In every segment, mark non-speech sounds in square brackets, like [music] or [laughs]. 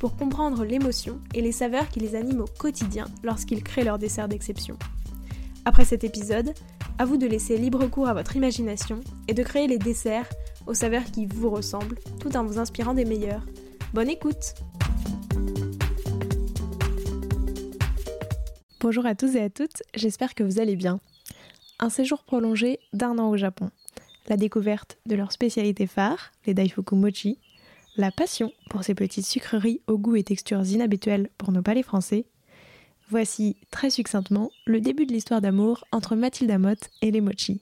pour comprendre l'émotion et les saveurs qui les animent au quotidien lorsqu'ils créent leur dessert d'exception. Après cet épisode, à vous de laisser libre cours à votre imagination et de créer les desserts aux saveurs qui vous ressemblent tout en vous inspirant des meilleurs. Bonne écoute Bonjour à tous et à toutes, j'espère que vous allez bien. Un séjour prolongé d'un an au Japon, la découverte de leur spécialité phare, les Daifuku Mochi, la passion pour ces petites sucreries aux goûts et textures inhabituels pour nos palais français. Voici très succinctement le début de l'histoire d'amour entre Mathilda Motte et les mochi.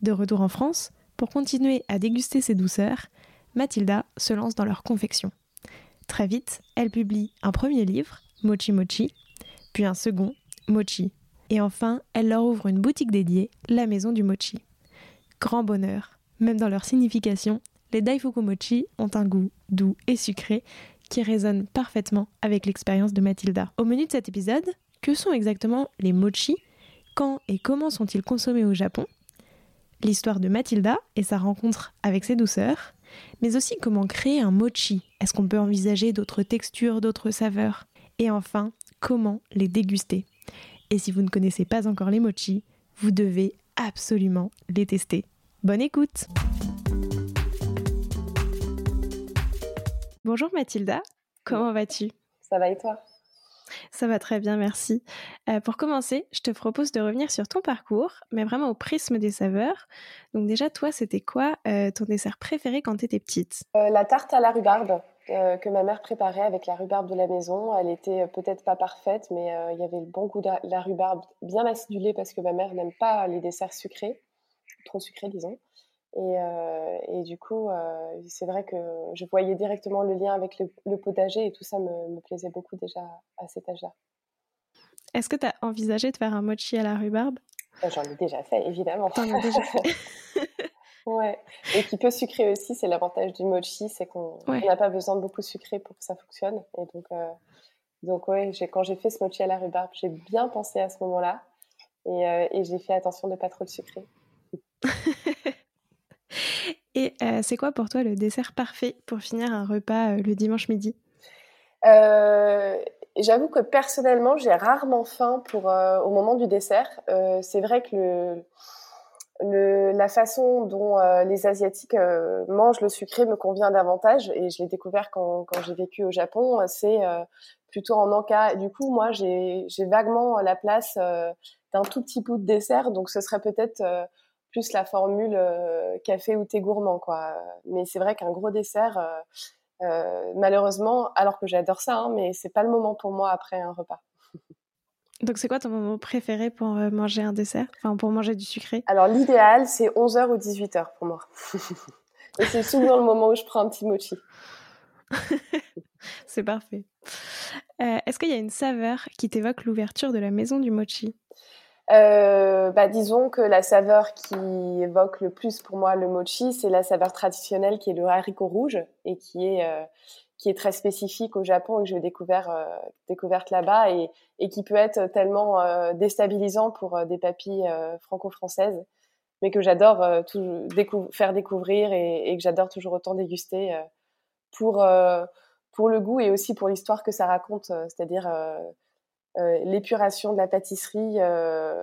De retour en France, pour continuer à déguster ces douceurs, Mathilda se lance dans leur confection. Très vite, elle publie un premier livre, Mochi Mochi, puis un second, Mochi. Et enfin, elle leur ouvre une boutique dédiée, la Maison du Mochi. Grand bonheur, même dans leur signification, les Daifuku Mochi ont un goût doux et sucré qui résonne parfaitement avec l'expérience de Mathilda. Au menu de cet épisode, que sont exactement les mochi? Quand et comment sont-ils consommés au Japon? L'histoire de Mathilda et sa rencontre avec ses douceurs, mais aussi comment créer un mochi. Est-ce qu'on peut envisager d'autres textures, d'autres saveurs? Et enfin, comment les déguster? Et si vous ne connaissez pas encore les mochi, vous devez absolument les tester. Bonne écoute Bonjour Mathilda, comment vas-tu? Ça va et toi? Ça va très bien, merci. Euh, pour commencer, je te propose de revenir sur ton parcours, mais vraiment au prisme des saveurs. Donc déjà, toi, c'était quoi euh, ton dessert préféré quand tu étais petite? Euh, La tarte à la rhubarbe que ma mère préparait avec la rhubarbe de la maison. Elle était peut-être pas parfaite, mais il y avait le bon goût de la rhubarbe, bien acidulée parce que ma mère n'aime pas les desserts sucrés, trop sucrés, disons. Et, et, du coup, c'est vrai que je voyais directement le lien avec le, potager et tout ça me, me, plaisait beaucoup déjà à cet âge-là. Est-ce que tu as envisagé de faire un mochi à la rhubarbe? Bah, J'en ai déjà fait, évidemment. T'en as déjà fait [laughs] Ouais. Et qui peut sucrer aussi, c'est l'avantage du mochi, c'est qu'on n'a pas besoin de beaucoup sucrer pour que ça fonctionne. Et donc, euh, donc ouais, quand j'ai fait ce mochi à la rhubarbe, j'ai bien pensé à ce moment-là. Et, et j'ai fait attention de pas trop le sucrer. [laughs] Et euh, c'est quoi pour toi le dessert parfait pour finir un repas euh, le dimanche midi? Euh, J'avoue que personnellement, j'ai rarement faim pour, au moment du dessert. c'est vrai que la façon dont les Asiatiques mangent le sucré me convient davantage et je l'ai découvert quand, quand j'ai vécu au Japon. C'est plutôt en encas. Du coup, moi, j'ai vaguement la place d'un tout petit bout de dessert, donc ce serait peut-être plus la formule euh, café ou thé gourmand, quoi. Mais c'est vrai qu'un gros dessert, euh, euh, malheureusement, alors que j'adore ça, hein, mais c'est pas le moment pour moi après un repas. [laughs] Donc c'est quoi ton moment préféré pour manger un dessert? Enfin, pour manger du sucré? Alors l'idéal, c'est 11h ou 18h pour moi. [laughs] Et c'est souvent le moment où je prends un petit mochi. [laughs] c'est parfait. Est-ce qu'il y a une saveur qui t'évoque l'ouverture de la maison du mochi? Euh, bah, disons que la saveur qui évoque le plus pour moi le mochi, c'est la saveur traditionnelle qui est le haricot rouge et qui est euh, qui est très spécifique au Japon et que j'ai découvert euh, découverte là-bas et, et qui peut être tellement euh, déstabilisant pour des papilles franco-françaises, mais que j'adore faire découvrir et, et que j'adore toujours autant déguster pour pour le goût et aussi pour l'histoire que ça raconte, c'est-à-dire euh, l'épuration de la pâtisserie euh,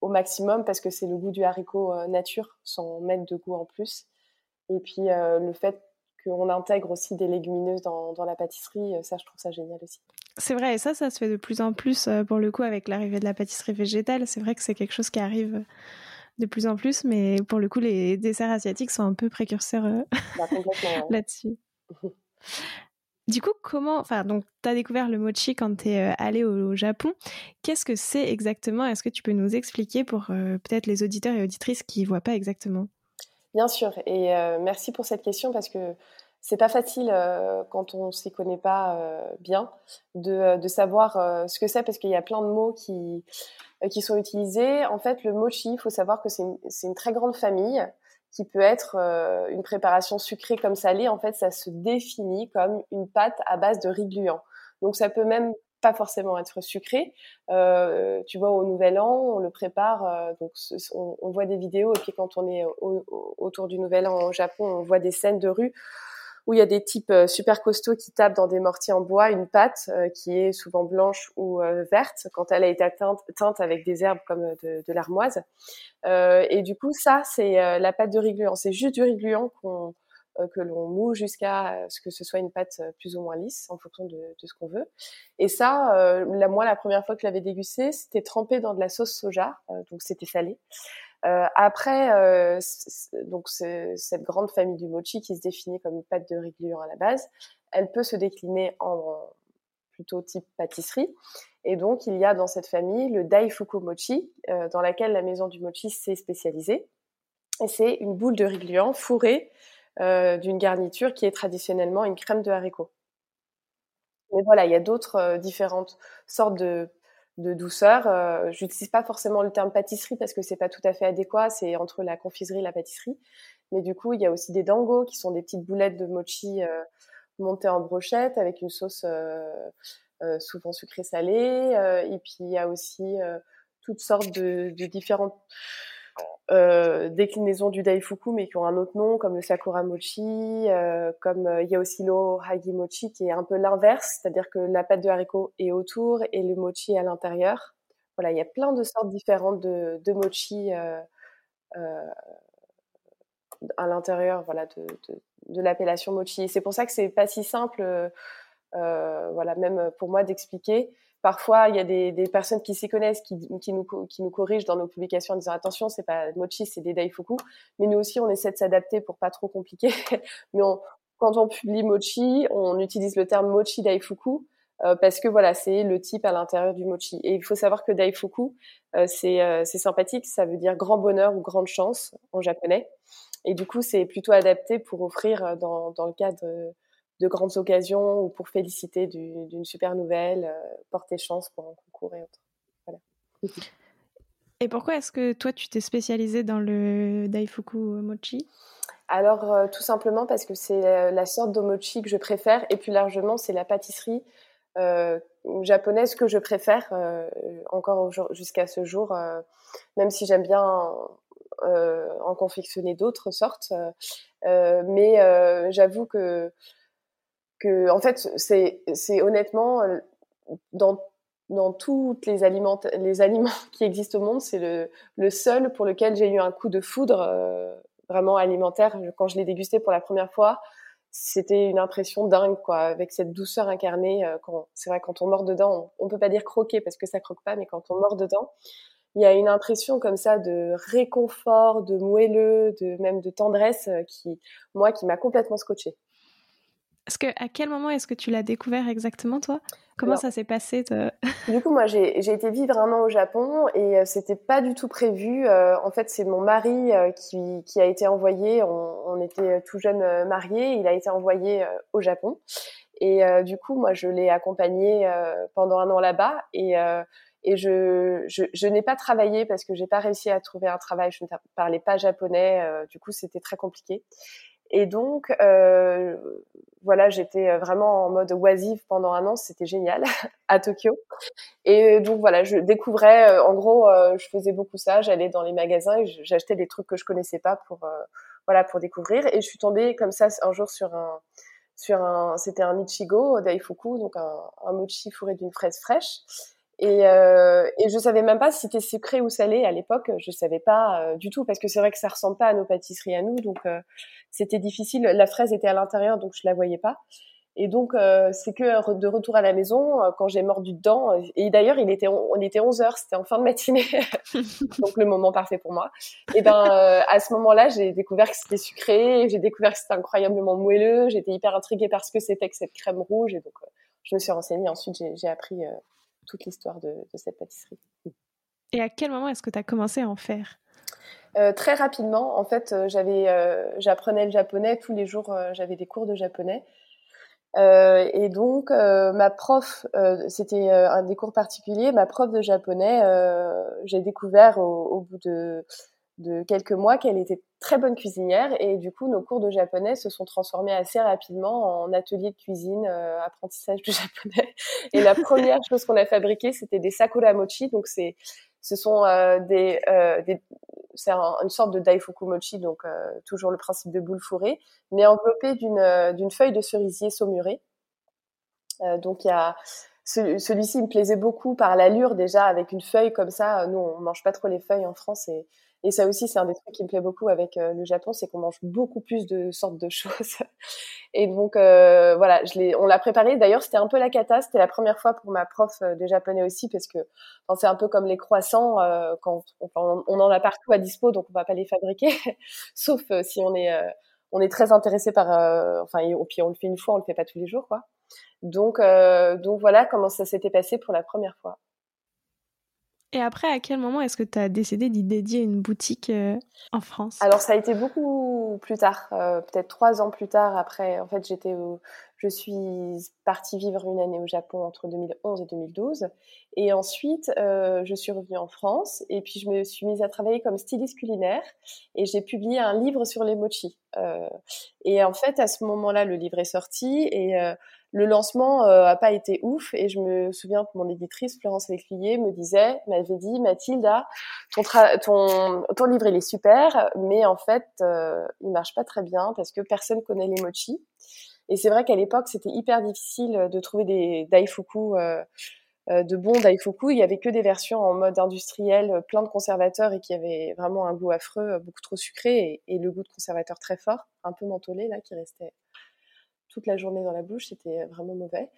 au maximum parce que c'est le goût du haricot euh, nature sans mettre de goût en plus. Et puis le fait qu'on intègre aussi des légumineuses dans, dans, la pâtisserie, ça je trouve ça génial aussi. C'est vrai, et ça, ça se fait de plus en plus pour le coup avec l'arrivée de la pâtisserie végétale. C'est vrai que c'est quelque chose qui arrive de plus en plus, mais pour le coup, les desserts asiatiques sont un peu précurseurs bah, [laughs] là-dessus. [laughs] Du coup, comment, enfin, donc, tu as découvert le mochi quand tu es euh, allé au, Japon. Qu'est-ce que c'est exactement? Est-ce que tu peux nous expliquer pour euh, peut-être les auditeurs et auditrices qui voient pas exactement? Bien sûr, et euh, merci pour cette question parce que c'est pas facile quand on s'y connaît pas bien de, savoir ce que c'est parce qu'il y a plein de mots qui qui sont utilisés. En fait, le mochi, il faut savoir que c'est une, très grande famille qui peut être une préparation sucrée comme salée. En fait, ça se définit comme une pâte à base de riz gluant. Donc, ça peut même pas forcément être sucré. Euh, tu vois, au Nouvel An, on le prépare. Euh, donc, on, on, voit des vidéos et puis quand on est autour du Nouvel An au Japon, on voit des scènes de rue où il y a des types euh, super costauds qui tapent dans des mortiers en bois une pâte euh, qui est souvent blanche ou euh, verte quand elle a été teinte, avec des herbes comme de, l'armoise. et du coup, ça, c'est la pâte de riz gluant. C'est juste du riz gluant qu'on que l'on moue jusqu'à ce que ce soit une pâte plus ou moins lisse en fonction de, ce qu'on veut. Et ça, moi, la première fois que je l'avais dégusté, c'était trempé dans de la sauce soja, donc c'était salé. Euh, après, euh, donc cette grande famille du mochi qui se définit comme une pâte de riz à la base, elle peut se décliner en plutôt type pâtisserie. Et donc, il y a dans cette famille le Daifuku Mochi, euh, dans laquelle la maison du mochi s'est spécialisée. Et c'est une boule de riz gluant fourrée euh, d'une garniture qui est traditionnellement une crème de haricots. Mais voilà, il y a d'autres euh, différentes sortes de de douceur. Euh, J'utilise pas forcément le terme pâtisserie parce que c'est pas tout à fait adéquat, c'est entre la confiserie et la pâtisserie. Mais du coup, il y a aussi des dango qui sont des petites boulettes de mochi euh, montées en brochette avec une sauce euh, euh souvent sucrée salée. Euh, et puis il y a aussi toutes sortes de, de différentes euh, déclinaisons du Daifuku, mais qui ont un autre nom, comme le Sakura Mochi, euh, comme euh, il y a aussi Hagi Mochi, qui est un peu l'inverse, c'est-à-dire que la pâte de haricot est autour et le mochi à l'intérieur. Voilà, il y a plein de sortes différentes de, mochi euh, à l'intérieur, voilà, de, l'appellation mochi. C'est pour ça que c'est pas si simple, voilà, même pour moi d'expliquer. Parfois, il y a des, des personnes qui s'y connaissent, qui, qui, nous, qui nous corrigent dans nos publications en disant attention, c'est pas mochi, c'est des daifuku. Mais nous aussi, on essaie de s'adapter pour pas trop compliquer. [laughs] Mais on, quand on publie mochi, on utilise le terme mochi daifuku euh, parce que voilà, c'est le type à l'intérieur du mochi. Et il faut savoir que daifuku, euh, c'est euh, sympathique, ça veut dire grand bonheur ou grande chance en japonais. Et du coup, c'est plutôt adapté pour offrir euh, dans, dans le cadre de grandes occasions ou pour féliciter d'une super nouvelle, euh, porter chance pour un concours et autres. Voilà. Et pourquoi est-ce que toi tu t'es spécialisée dans le Daifuku Mochi? Alors euh, tout simplement parce que c'est euh, la sorte de mochi que je préfère et plus largement c'est la pâtisserie euh, japonaise que je préfère encore jusqu'à ce jour, même si j'aime bien en confectionner d'autres sortes. mais j'avoue que que en fait c'est c'est honnêtement euh, dans dans toutes les aliments les [laughs] aliments qui existent au monde c'est le le seul pour lequel j'ai eu un coup de foudre euh, vraiment alimentaire. Quand je l'ai dégusté pour la première fois c'était une impression dingue quoi avec cette douceur incarnée euh, quand c'est vrai quand on mord dedans on, on, peut pas dire croquer parce que ça croque pas mais quand on mord dedans il y a une impression comme ça de réconfort de moelleux de même de tendresse qui moi qui m'a complètement scotché est-ce que, à quel moment est-ce que tu l'as découvert exactement, toi? Comment Alors, ça s'est passé de... [laughs] Du coup, moi, j'ai été vivre un an au Japon et euh, c'était pas du tout prévu. Euh, en fait, c'est mon mari euh, qui, qui, a été envoyé. On, on était tout jeune euh, mariés. Il a été envoyé euh, au Japon. Et euh, du coup, moi, je l'ai accompagné pendant un an là-bas. Et, et je, je, je n'ai pas travaillé parce que j'ai pas réussi à trouver un travail. Je ne parlais pas japonais. du coup, c'était très compliqué. Et donc, euh, voilà, j'étais euh, vraiment en mode oisive pendant un an, c'était génial, [laughs] à Tokyo. Et donc voilà, je découvrais, euh, en gros, euh, je faisais beaucoup ça, j'allais dans les magasins et j'achetais des trucs que je connaissais pas pour, euh, voilà, pour découvrir. Et je suis tombée comme ça un jour sur un, sur un, c'était un Ichigo Daifuku, donc un, un mochi fourré d'une fraise fraîche. Et, euh, et je savais même pas si c'était sucré ou salé à l'époque. Je savais pas euh, du tout parce que c'est vrai que ça ressemble pas à nos pâtisseries à nous, donc euh, c'était difficile. La fraise était à l'intérieur, donc je la voyais pas. Et donc euh, c'est que de retour à la maison euh, quand j'ai mordu dedans. Et d'ailleurs il était on était 11 heures, c'était en fin de matinée, [laughs] donc le moment parfait pour moi. Et ben euh, à ce moment-là j'ai découvert que c'était sucré, j'ai découvert que c'était incroyablement moelleux. J'étais hyper intriguée parce que c'était que cette crème rouge et donc je me suis renseignée. Ensuite j'ai appris toute l'histoire de, de, cette pâtisserie. Et à quel moment est-ce que tu as commencé à en faire? Très rapidement, en fait, j'avais, j'apprenais le japonais tous les jours. j'avais des cours de japonais. et donc, ma prof, c'était un des cours particuliers. Ma prof de japonais, j'ai découvert au, bout de, de quelques mois qu'elle était très bonne cuisinière et du coup nos cours de japonais se sont transformés assez rapidement en atelier de cuisine, euh, apprentissage du [laughs] japonais. Et la première chose qu'on a fabriquée c'était des sakura mochi, donc c'est ce sont euh, des, euh, des c'est une sorte de daifuku mochi, donc toujours le principe de boule fourrée, mais enveloppé d'une d'une feuille de cerisier saumuré. donc il y a celui-ci me plaisait beaucoup par l'allure déjà avec une feuille comme ça. Nous on mange pas trop les feuilles en France et et ça aussi, c'est un des trucs qui me plaît beaucoup avec euh, le Japon, c'est qu'on mange beaucoup plus de sortes de [laughs] choses. Et donc, euh, voilà, je on l'a préparé. D'ailleurs, c'était un peu la cata. C'était la première fois pour ma prof euh, de japonais aussi, parce que c'est un peu comme les croissants. quand on, en a partout à dispo, donc on va pas les fabriquer, [laughs] sauf si on est on est très intéressé par. enfin, et, puis on le fait une fois, on le fait pas tous les jours, quoi. Donc, donc voilà comment ça s'était passé pour la première fois. Et après, à quel moment est-ce que tu as décidé d'y dédier une boutique euh, en France? Alors, ça a été beaucoup plus tard, euh, peut-être trois ans plus tard. Après, en fait, j'étais je suis partie vivre une année au Japon entre 2011 et 2012. Et ensuite, euh, je suis revenue en France et puis je me suis mise à travailler comme styliste culinaire et j'ai publié un livre sur les mochi. et en fait, à ce moment-là, le livre est sorti et le lancement euh, a pas été ouf et je me souviens que mon éditrice Florence Lécuyer me disait, m'avait dit Mathilda, ton, ton, ton livre il est super, mais en fait euh, il marche pas très bien parce que personne connaît les mochi. Et c'est vrai qu'à l'époque c'était hyper difficile de trouver des daifuku euh, euh, de bons daifuku. Il y avait que des versions en mode industriel, plein de conservateurs et qui avaient vraiment un goût affreux, beaucoup trop sucré et, et le goût de conservateur très fort, un peu mentholé là qui restait toute la journée dans la bouche, c'était vraiment mauvais.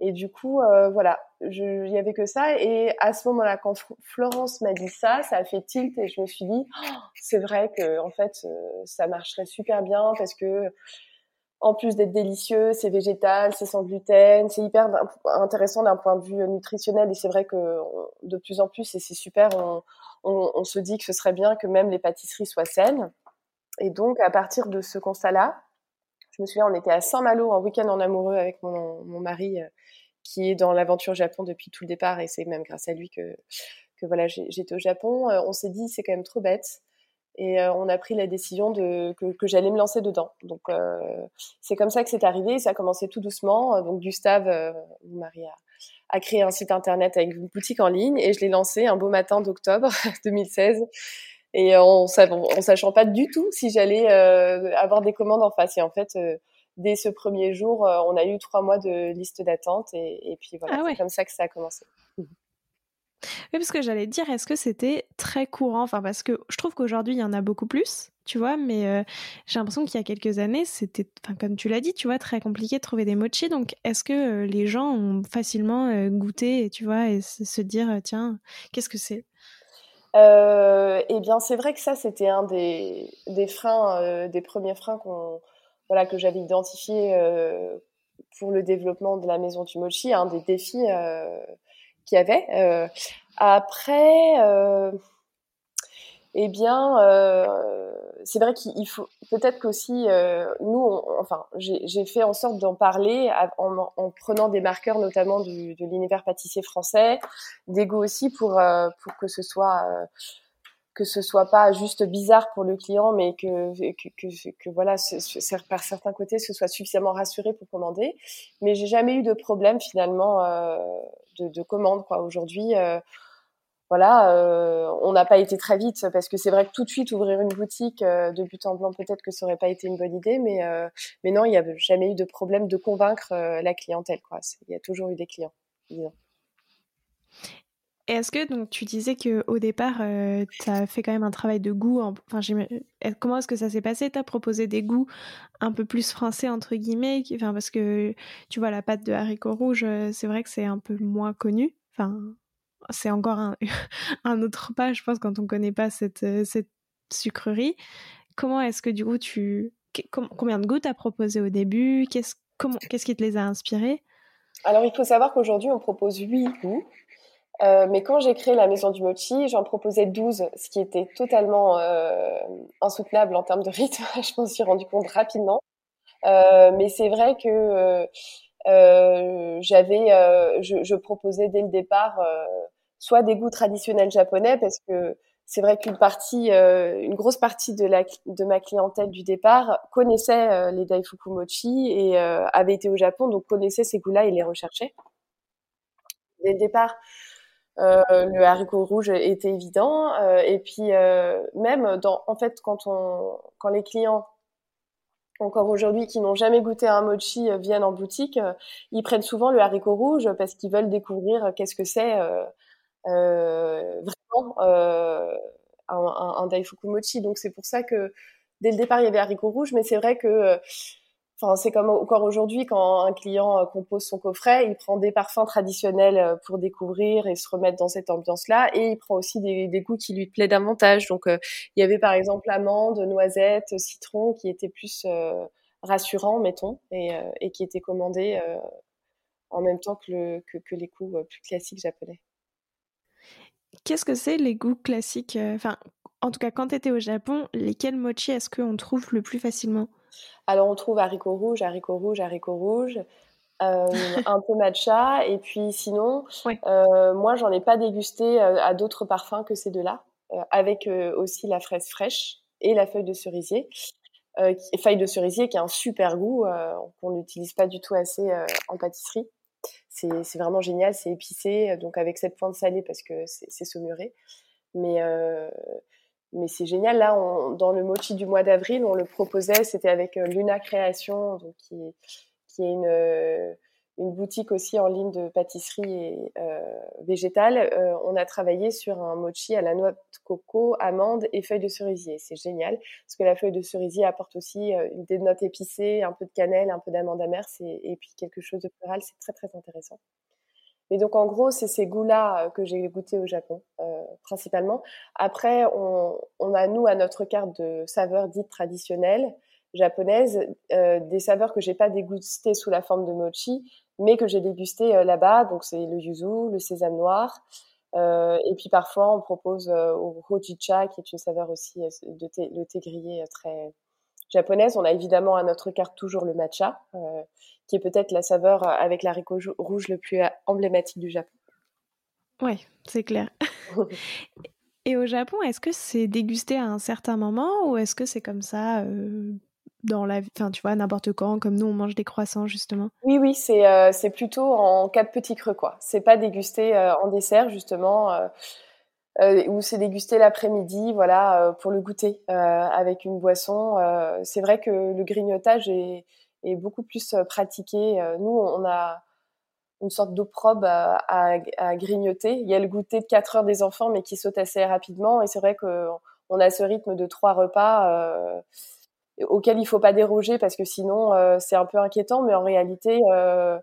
Et du coup, euh, voilà, il y avait que ça. Et à ce moment-là, quand Florence m'a dit ça, ça a fait tilt et je me suis dit, oh, c'est vrai que en fait, euh, ça marcherait super bien parce que en plus d'être délicieux, c'est végétal, c'est sans gluten, c'est hyper intéressant d'un point de vue nutritionnel. Et c'est vrai que de plus en plus, et c'est super, on se dit que ce serait bien que même les pâtisseries soient saines. Et donc, à partir de ce constat-là, je me souviens, on était à Saint-Malo en week-end en amoureux avec mon, mari, euh, qui est dans l'aventure Japon depuis tout le départ, et c'est même grâce à lui que, voilà, j'étais au Japon. Euh, on s'est dit, c'est quand même trop bête. Et euh, on a pris la décision que, j'allais me lancer dedans. Donc, c'est comme ça que c'est arrivé. Ça a commencé tout doucement. Donc, Gustave, mon mari, a créé un site internet avec une boutique en ligne et je l'ai lancé un beau matin d'octobre [laughs] 2016 et en, en, sachant pas du tout si j'allais euh, avoir des commandes en face. Et en fait, euh, dès ce premier jour, euh, on a eu trois mois de liste d'attente et, puis voilà, ah c'est comme ça que ça a commencé. Oui, parce que j'allais dire, est-ce que c'était très courant? Enfin, parce que je trouve qu'aujourd'hui, il y en a beaucoup plus, tu vois, mais j'ai l'impression qu'il y a quelques années, c'était, enfin, comme tu l'as dit, tu vois, très compliqué de trouver des mochi. Donc, est-ce que les gens ont facilement goûté, tu vois, et se dire, tiens, qu'est-ce que c'est? euh, eh bien, c'est vrai que ça, c'était un des, des freins, euh, des premiers freins qu'on, voilà, que j'avais identifié euh, pour le développement de la maison du mochi, un des défis euh, qu'il y avait. Euh, après, euh, eh bien, euh, c'est vrai qu'il faut peut-être qu'aussi euh, nous, enfin, j'ai fait en sorte d'en parler en, en, prenant des marqueurs, notamment du, de l'univers pâtissier français, des goûts aussi pour euh, pour que ce soit euh, que ce soit pas juste bizarre pour le client, mais que que, que, que voilà, par certains côtés, ce soit suffisamment rassuré pour commander. Mais j'ai jamais eu de problème finalement de, de commande quoi. Aujourd'hui voilà, euh, on n'a pas été très vite parce que c'est vrai que tout de suite ouvrir une boutique euh, de but en blanc, peut-être que ça aurait pas été une bonne idée, mais euh, mais non, il n'y a jamais eu de problème de convaincre la clientèle. Quoi. Il y a toujours eu des clients. Et est-ce que donc tu disais que au départ tu as fait quand même un travail de goût enfin comment est-ce que ça s'est passé? Tu as proposé des goûts un peu plus français entre guillemets enfin parce que tu vois la pâte de haricots rouges c'est vrai que c'est un peu moins connu enfin c'est encore un, [laughs] autre pas, je pense, quand on ne connaît pas cette, euh, cette sucrerie. Comment est-ce que du coup tu... Combien de goûts as proposé au début? Qu'est-ce Qu'est-ce qui te les a inspirés? Alors il faut savoir qu'aujourd'hui on propose huit goûts. mais quand j'ai créé la maison du mochi, j'en proposais 12, ce qui était totalement insoutenable en termes de rythme. [laughs] je m'en suis rendu compte rapidement. mais c'est vrai que j'avais, je, proposais dès le départ soit des goûts traditionnels japonais parce que c'est vrai qu'une partie, euh, une grosse partie de, la, de ma clientèle du départ connaissait euh, les Daifuku Mochi et euh, avait été au Japon, donc connaissait ces goûts-là et les recherchait. Dès le départ, le haricot rouge était évident. et puis même dans, en fait, quand on, quand les clients encore aujourd'hui qui n'ont jamais goûté un mochi viennent en boutique, ils prennent souvent le haricot rouge parce qu'ils veulent découvrir qu'est-ce que c'est euh, vraiment euh, un, un, un, Daifuku mochi. Donc c'est pour ça que dès le départ il y avait haricots rouges, mais c'est vrai que Enfin, c'est comme encore aujourd'hui quand un client compose son coffret, il prend des parfums traditionnels pour découvrir et se remettre dans cette ambiance-là, et il prend aussi des, des goûts qui lui plaisent davantage. Donc, il y avait par exemple amande, noisette, citron, qui étaient plus euh, rassurants, mettons, et, et, qui étaient commandés en même temps que, le, que, que les goûts plus classiques japonais. Qu'est-ce que c'est les goûts classiques euh, Enfin, en tout cas, quand tu étais au Japon, lesquels mochi est-ce qu'on trouve le plus facilement? Alors, on trouve haricots rouges, haricots rouges, haricots rouges. Euh, [laughs] un peu matcha et puis sinon euh, moi j'en ai pas dégusté à d'autres parfums que ces deux-là avec aussi la fraise fraîche et la feuille de cerisier feuille de cerisier qui a un super goût qu'on n'utilise pas du tout assez en pâtisserie c'est vraiment génial, c'est épicé, donc avec cette pointe salée parce que c'est saumuré. Mais, euh, mais c'est génial. Là, dans le mochi du mois d'avril, on le proposait, c'était avec euh, Luna Création, qui est une, une boutique aussi en ligne de pâtisserie euh, végétale, euh, on a travaillé sur un mochi à la noix de coco, amande et feuilles de cerisier. C'est génial parce que la feuille de cerisier apporte aussi euh, des notes épicées, un peu de cannelle, un peu d'amande amère et puis quelque chose de floral. C'est très très intéressant. Et donc en gros, c'est ces goûts-là euh, que j'ai goûté au Japon principalement. Après, on, a nous à notre carte de saveurs dites traditionnelles japonaises des saveurs que j'ai pas dégustées sous la forme de mochi, mais que j'ai dégusté euh, là-bas. Donc c'est le yuzu, le sésame noir. Euh, et puis parfois on propose euh, au hojicha, qui est une saveur aussi de thé, le thé grillé très japonaise. On a évidemment à notre carte toujours le matcha, qui est peut-être la saveur avec l'haricot rouge le plus emblématique du Japon. Ouais, c'est clair. [laughs] Et au Japon, est-ce que c'est dégusté à un certain moment ou est-ce que c'est comme ça euh, dans la enfin tu vois n'importe quand comme nous on mange des croissants justement. Oui oui c'est euh, c'est plutôt en de petits creux quoi. C'est pas dégusté euh, en dessert justement euh, ou c'est dégusté l'après-midi voilà pour le goûter avec une boisson c'est vrai que le grignotage est, beaucoup plus pratiqué nous on a une sorte d'opprobre à, grignoter. Il y a le goûter de 4 heures des enfants mais qui saute assez rapidement et c'est vrai que on a ce rythme de trois repas auquel il faut pas déroger parce que sinon euh, c'est un peu inquiétant. Mais en réalité, euh,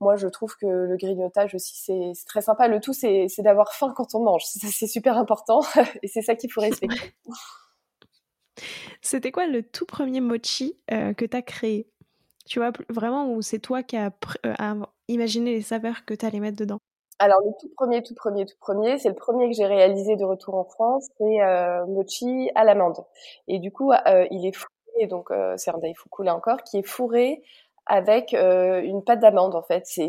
moi je trouve que le grignotage aussi c'est très sympa. Le tout c'est d'avoir faim quand on mange. C'est super important [laughs] et c'est ça qu'il faut respecter. [laughs] C'était quoi le tout premier mochi euh, que tu as créé? Tu vois, vraiment où c'est toi qui as imaginé les saveurs que tu allais mettre dedans? Alors le tout premier, tout premier, tout premier, c'est le premier que j'ai réalisé de retour en France, c'est euh, mochi à l'amande. Et du coup, il est et donc euh, c'est un daifuku là encore, qui est fourré avec euh, une pâte d'amande en fait. C'est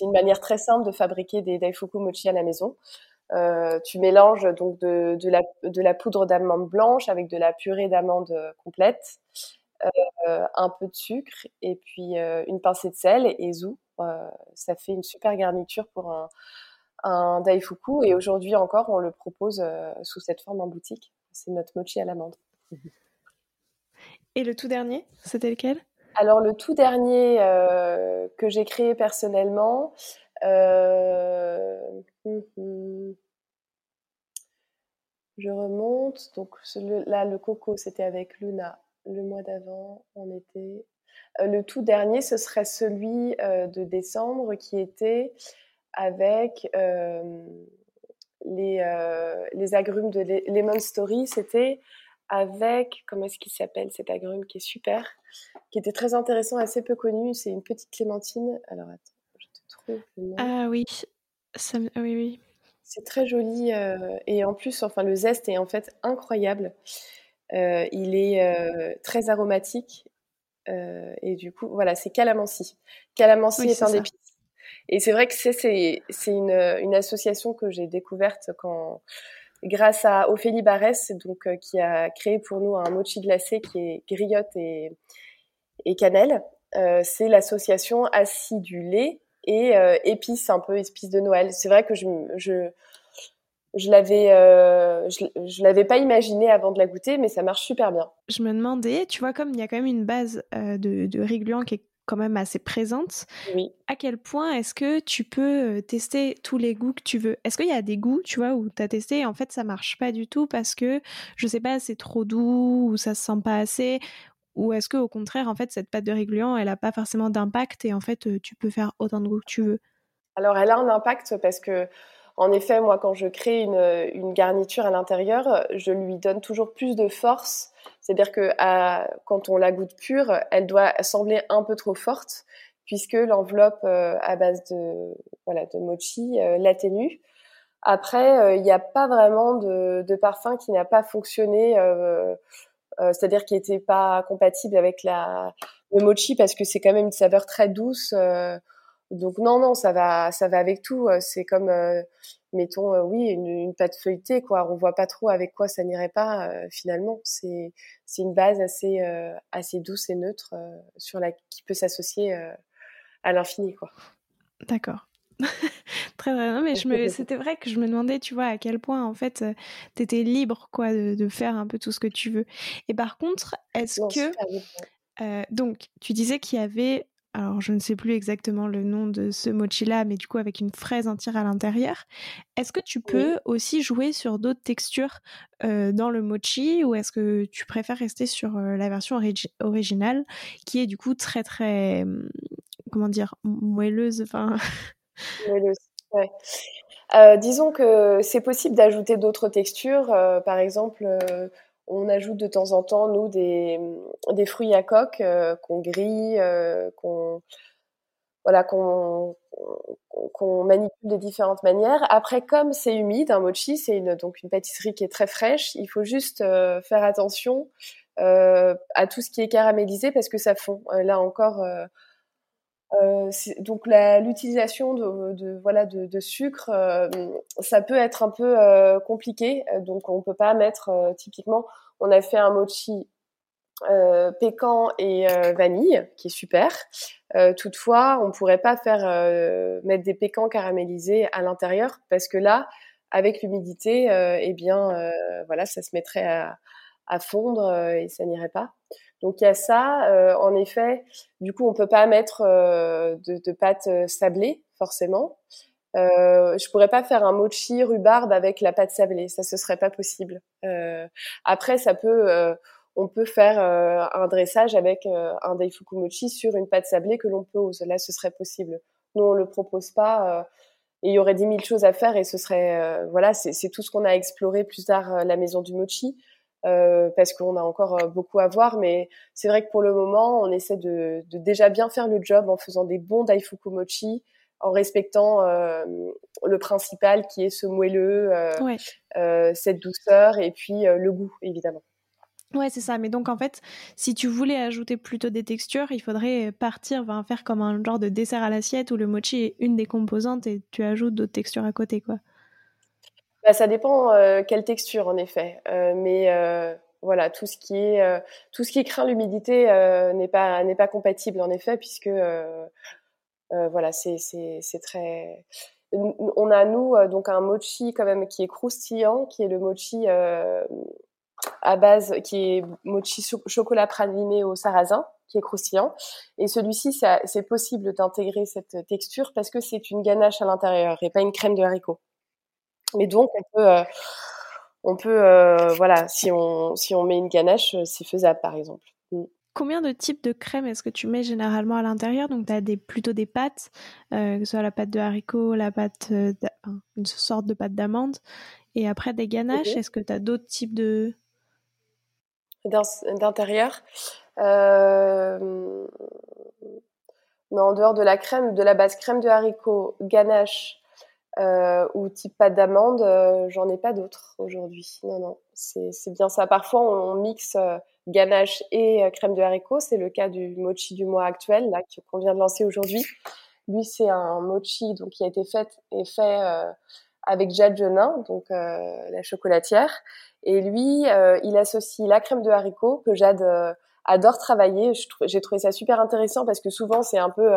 une manière très simple de fabriquer des daifuku mochi à la maison. Euh, tu mélanges donc de, la, poudre d'amande blanche avec de la purée d'amande euh, complète, euh, un peu de sucre et puis euh, une pincée de sel et zou. ça fait une super garniture pour un, un daifuku et aujourd'hui encore on le propose sous cette forme en boutique. C'est notre mochi à l'amande. [laughs] Et le tout dernier, c'était lequel? Alors le tout dernier euh, que j'ai créé personnellement, euh... je remonte. Donc là, le coco, c'était avec Luna. Le mois d'avant, on était. Euh, le tout dernier, ce serait celui euh, de décembre qui était avec les, les agrumes de Lemon Story. C'était avec, comment est-ce qu'il s'appelle cet agrume qui est super, qui était très intéressant, assez peu connu. C'est une petite clémentine. Alors attends, je te trouve. Ah oui, Ça, oui, oui. C'est très joli et en plus, enfin, le zeste est en fait incroyable. il est très aromatique et du coup, voilà, c'est calamansi. Calamansi est un d'épices. Et c'est vrai que c'est une, une association que j'ai découverte quand grâce à Ophélie Barès, donc qui a créé pour nous un mochi glacé qui est griotte et, cannelle. c'est l'association acidulé et euh, épices, un peu épices de Noël. C'est vrai que je, je, je l'avais, euh, je, l'avais pas imaginé avant de la goûter, mais ça marche super bien. Je me demandais, tu vois, comme il y a quand même une base euh, de, de riz qui est quand même assez présente. Oui. À quel point est-ce que tu peux tester tous les goûts que tu veux? Est-ce qu'il y a des goûts, tu vois, où tu as testé et en fait ça marche pas du tout parce que, je sais pas, c'est trop doux ou ça se sent pas assez? Ou est-ce que au contraire, en fait, cette pâte de riz elle n'a pas forcément d'impact et en fait, tu peux faire autant de goût que tu veux? Alors, elle a un impact parce que, en effet, moi, quand je crée une, une garniture à l'intérieur, je lui donne toujours plus de force. C'est-à-dire que à, quand on la goûte pure, elle doit sembler un peu trop forte puisque l'enveloppe à base de, voilà, de mochi l'atténue. Après, il n'y a pas vraiment de, de parfum qui n'a pas fonctionné euh, c'est-à-dire qui n'était pas compatible avec la, le mochi parce que c'est quand même une saveur très douce. Euh, donc non, non, ça va, ça va avec tout. Euh, c'est comme, mettons, oui, une, une, pâte feuilletée, quoi. On voit pas trop avec quoi ça n'irait pas finalement. C'est, c'est une base assez, assez douce et neutre sur la qui peut s'associer à l'infini, quoi. D'accord. [laughs] très très non, mais je me [laughs] c'était vrai que je me demandais tu vois à quel point en fait tu étais libre quoi de, faire un peu tout ce que tu veux et par contre est-ce que euh, donc tu disais qu'il y avait alors je ne sais plus exactement le nom de ce mochi là mais du coup avec une fraise entière à l'intérieur est-ce que tu peux aussi jouer sur d'autres textures euh, dans le mochi ou est-ce que tu préfères rester sur euh, la version originale qui est du coup très très hum, comment dire moelleuse enfin [laughs] Euh, disons que c'est possible d'ajouter d'autres textures. Par exemple, on ajoute de temps en temps, nous, des, fruits à coque qu'on grille, qu'on voilà, qu'on manipule de différentes manières. Après, comme c'est humide, un mochi, c'est une, donc une pâtisserie qui est très fraîche, il faut juste faire attention à tout ce qui est caramélisé parce que ça fond. là encore, euh, donc l'utilisation de, sucre, euh, ça peut être un peu euh, compliqué. Donc on peut pas mettre typiquement. On a fait un mochi pécan et vanille qui est super. toutefois, on pourrait pas faire mettre des pécans caramélisés à l'intérieur parce que là, avec l'humidité, eh bien voilà, ça se mettrait à fondre et ça n'irait pas. Donc il y a ça. Euh, en effet, du coup, on peut pas mettre euh, de, pâte euh, sablée forcément. Euh, je pourrais pas faire un mochi rhubarbe avec la pâte sablée, ça ce serait pas possible. Après, ça peut, on peut faire un dressage avec un daifuku mochi sur une pâte sablée que l'on pose. Là, ce serait possible. Nous, on le propose pas. et il y aurait dix mille choses à faire et ce serait, voilà, c'est tout ce qu'on a exploré plus tard la maison du mochi. Euh, parce qu'on a encore euh, beaucoup à voir. Mais c'est vrai que pour le moment, on essaie de, de, déjà bien faire le job en faisant des bons daifuku mochi, en respectant euh, le principal qui est ce moelleux, cette douceur et puis le goût, évidemment. Ouais, c'est ça. Mais donc, en fait, si tu voulais ajouter plutôt des textures, il faudrait partir, enfin, faire comme un genre de dessert à l'assiette où le mochi est une des composantes et tu ajoutes d'autres textures à côté, quoi. Bah, ça dépend euh, quelle texture en effet, euh, mais euh, voilà tout ce qui est tout ce qui craint l'humidité n'est pas n'est pas compatible en effet puisque voilà c'est c'est très on a nous donc un mochi quand même qui est croustillant qui est le mochi à base qui est mochi chocolat praliné au sarrasin qui est croustillant et celui-ci c'est possible d'intégrer cette texture parce que c'est une ganache à l'intérieur et pas une crème de haricot. Mais donc, on peut, euh, on peut euh, voilà, si on, si on met une ganache, euh, c'est faisable, par exemple. Mm. Combien de types de crème est-ce que tu mets généralement à l'intérieur? Donc, tu as des, plutôt des pâtes, que ce soit la pâte de haricot, la pâte, une sorte de pâte d'amande, et après des ganaches. Est-ce que tu as d'autres types de. D'intérieur? Euh... en dehors de la crème, de la base crème de haricot, ganache, euh, ou type pâte d'amande, euh, j'en ai pas d'autres aujourd'hui. Non, non, c'est bien ça. Parfois, on, mixe euh, ganache et crème de haricot. C'est le cas du mochi du mois actuel, là, qu'on vient de lancer aujourd'hui. Lui, c'est un mochi donc, qui a été fait fait avec Jade Genin, donc la chocolatière. Et lui, il associe la crème de haricot que Jade adore travailler. J'ai trouvé ça super intéressant parce que souvent, c'est un peu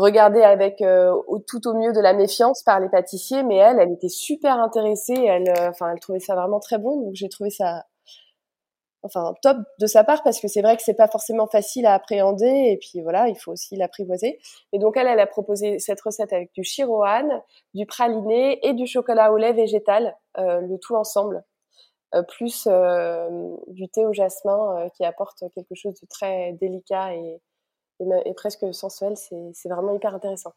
regardé avec euh, tout au mieux de la méfiance par les pâtissiers, mais elle, elle était super intéressée. Elle, euh, enfin, elle trouvait ça vraiment très bon. Donc j'ai trouvé ça, enfin, top de sa part parce que c'est vrai que c'est pas forcément facile à appréhender et puis voilà, il faut aussi l'apprivoiser. Et donc elle, elle a proposé cette recette avec du shirohan, du praliné et du chocolat au lait végétal, euh, le tout ensemble. plus du thé au jasmin qui apporte quelque chose de très délicat et, et, presque sensuel. C'est vraiment hyper intéressant.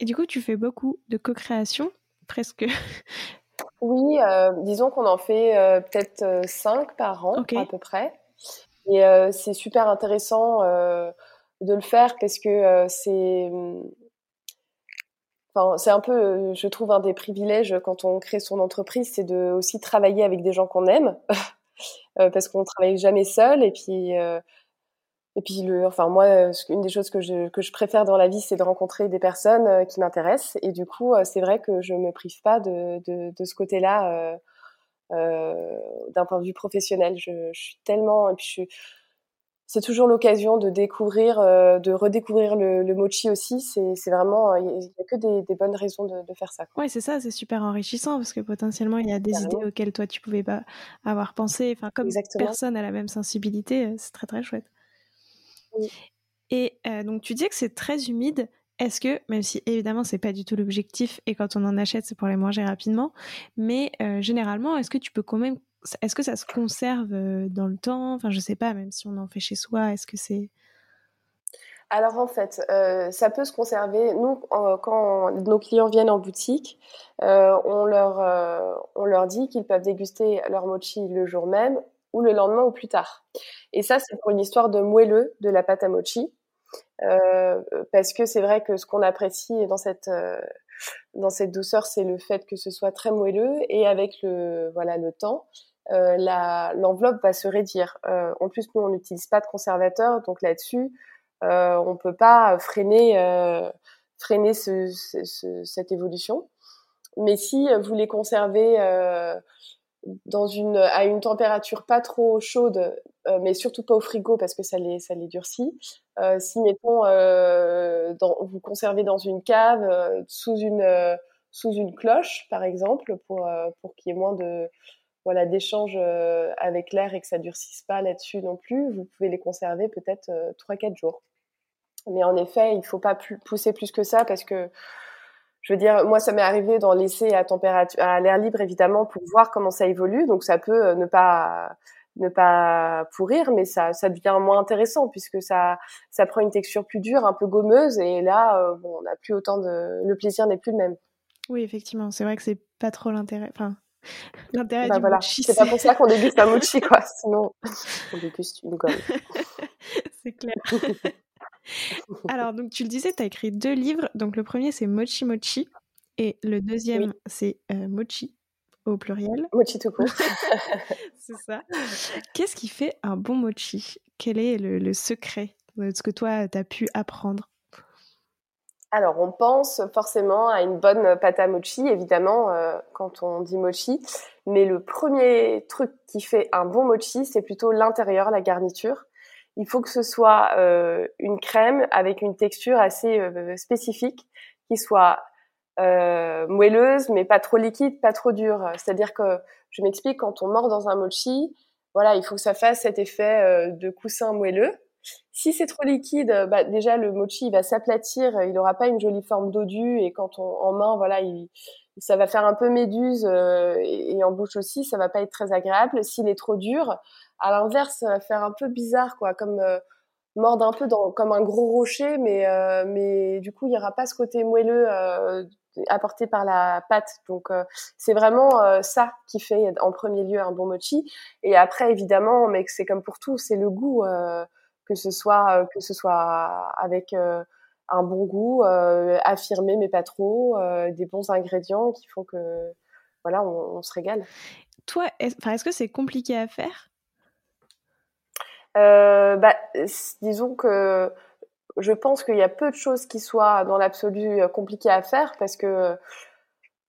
Et du coup, tu fais beaucoup de co-création, presque [laughs] Oui, euh, disons qu'on en fait euh, peut-être 5 euh, par an à peu près. Et c'est super intéressant de le faire parce que c'est Enfin, c'est un peu, je trouve, un des privilèges quand on crée son entreprise, c'est de aussi travailler avec des gens qu'on aime, [laughs] parce qu'on travaille jamais seul. Et puis, et puis, le, enfin moi, euh, une des choses que je, que je préfère dans la vie, c'est de rencontrer des personnes euh, qui m'intéressent. Et du coup, euh, c'est vrai que je me prive pas de, de, de ce côté-là euh, d'un point de vue professionnel. Je, je suis tellement, et puis c'est toujours l'occasion de découvrir, de redécouvrir le, le mochi aussi. C'est vraiment, il n'y a que des, des, bonnes raisons de, de faire ça. Ouais, c'est ça, c'est super enrichissant parce que potentiellement il y a des idées auxquelles toi tu pouvais pas avoir pensé. Enfin, comme personne a la même sensibilité, c'est très très chouette. Et euh, donc tu dis que c'est très humide. Est-ce que, même si évidemment c'est pas du tout l'objectif et quand on en achète c'est pour les manger rapidement, mais euh, généralement est-ce que tu peux quand même, est-ce que ça se conserve euh, dans le temps? Enfin je sais pas, même si on en fait chez soi, est-ce que c'est alors en fait, ça peut se conserver. Nous, quand nos clients viennent en boutique, on, leur, on leur dit qu'ils peuvent déguster leur mochi le jour même ou le lendemain ou plus tard. Et ça, c'est pour une histoire de moelleux de la pâte à mochi. Euh, parce que c'est vrai que ce qu'on apprécie dans cette euh, dans cette douceur, c'est le fait que ce soit très moelleux et avec le voilà le temps, euh, la l'enveloppe va se. Euh, en plus, nous on n'utilise pas de conservateur, donc là-dessus, euh, on peut pas freiner freiner ce, ce, cette évolution. Mais si vous les conservez dans une à une température pas trop chaude, euh, mais surtout pas au frigo parce que ça les ça les durcit. Euh, si mettons euh, dans, vous conservez dans une cave euh, sous une euh, sous une cloche par exemple pour pour qu'il y ait moins de voilà d'échanges avec l'air et que ça durcisse pas là-dessus non plus, vous pouvez les conserver peut-être 3-4 jours. Mais en effet, il faut pas pousser plus que ça parce que je veux dire, moi, ça m'est arrivé d'en laisser à température, à l'air libre, évidemment, pour voir comment ça évolue. Donc, ça peut euh, ne pas, ne pas pourrir, mais ça, ça devient moins intéressant puisque ça, ça prend une texture plus dure, un peu gommeuse. Et là, euh, bon, on n'a plus autant de, le plaisir n'est plus le même. Oui, effectivement. C'est vrai que c'est pas trop l'intérêt. Enfin, [laughs] l'intérêt bah du voilà. mochi. C'est pas pour ça qu'on déguste un [laughs] mochi, quoi. Sinon, [laughs] on déguste une gomme. c'est clair. [laughs] Alors, donc tu le disais, tu as écrit deux livres. Donc le premier, c'est Mochi Mochi. Et le deuxième, c'est euh, Mochi au pluriel. Mochi tout court. [laughs] [laughs] c'est ça. Qu'est-ce qui fait un bon mochi? Quel est le, secret? De ce que toi, tu as pu apprendre? Alors, on pense forcément à une bonne pâte à mochi, évidemment, euh, quand on dit mochi. Mais le premier truc qui fait un bon mochi, c'est plutôt l'intérieur, la garniture il faut que ce soit euh, une crème avec une texture assez euh, spécifique, qui soit euh, moelleuse, mais pas trop liquide, pas trop dure. C'est-à-dire que, je m'explique, quand on mord dans un mochi, voilà, il faut que ça fasse cet effet de coussin moelleux. Si c'est trop liquide, bah, déjà le mochi il va s'aplatir, il n'aura pas une jolie forme dodue et quand on en main, voilà, il, ça va faire un peu méduse et, et, en bouche aussi, ça va pas être très agréable. S'il est trop dur, à l'inverse, ça va faire un peu bizarre, quoi, comme euh, mordre un peu dans, comme un gros rocher, mais, euh, mais du coup, il n'y aura pas ce côté moelleux euh, apporté par la pâte. Donc, euh, c'est vraiment euh, ça qui fait en premier lieu un bon mochi. Et après, évidemment, mais c'est comme pour tout, c'est le goût, que ce soit que ce soit avec un bon goût, affirmé mais pas trop, des bons ingrédients qui font que voilà, on, se régale. Toi, est-ce que c'est compliqué à faire? Bah, disons que je pense qu'il y a peu de choses qui soient dans l'absolu compliquées à faire parce que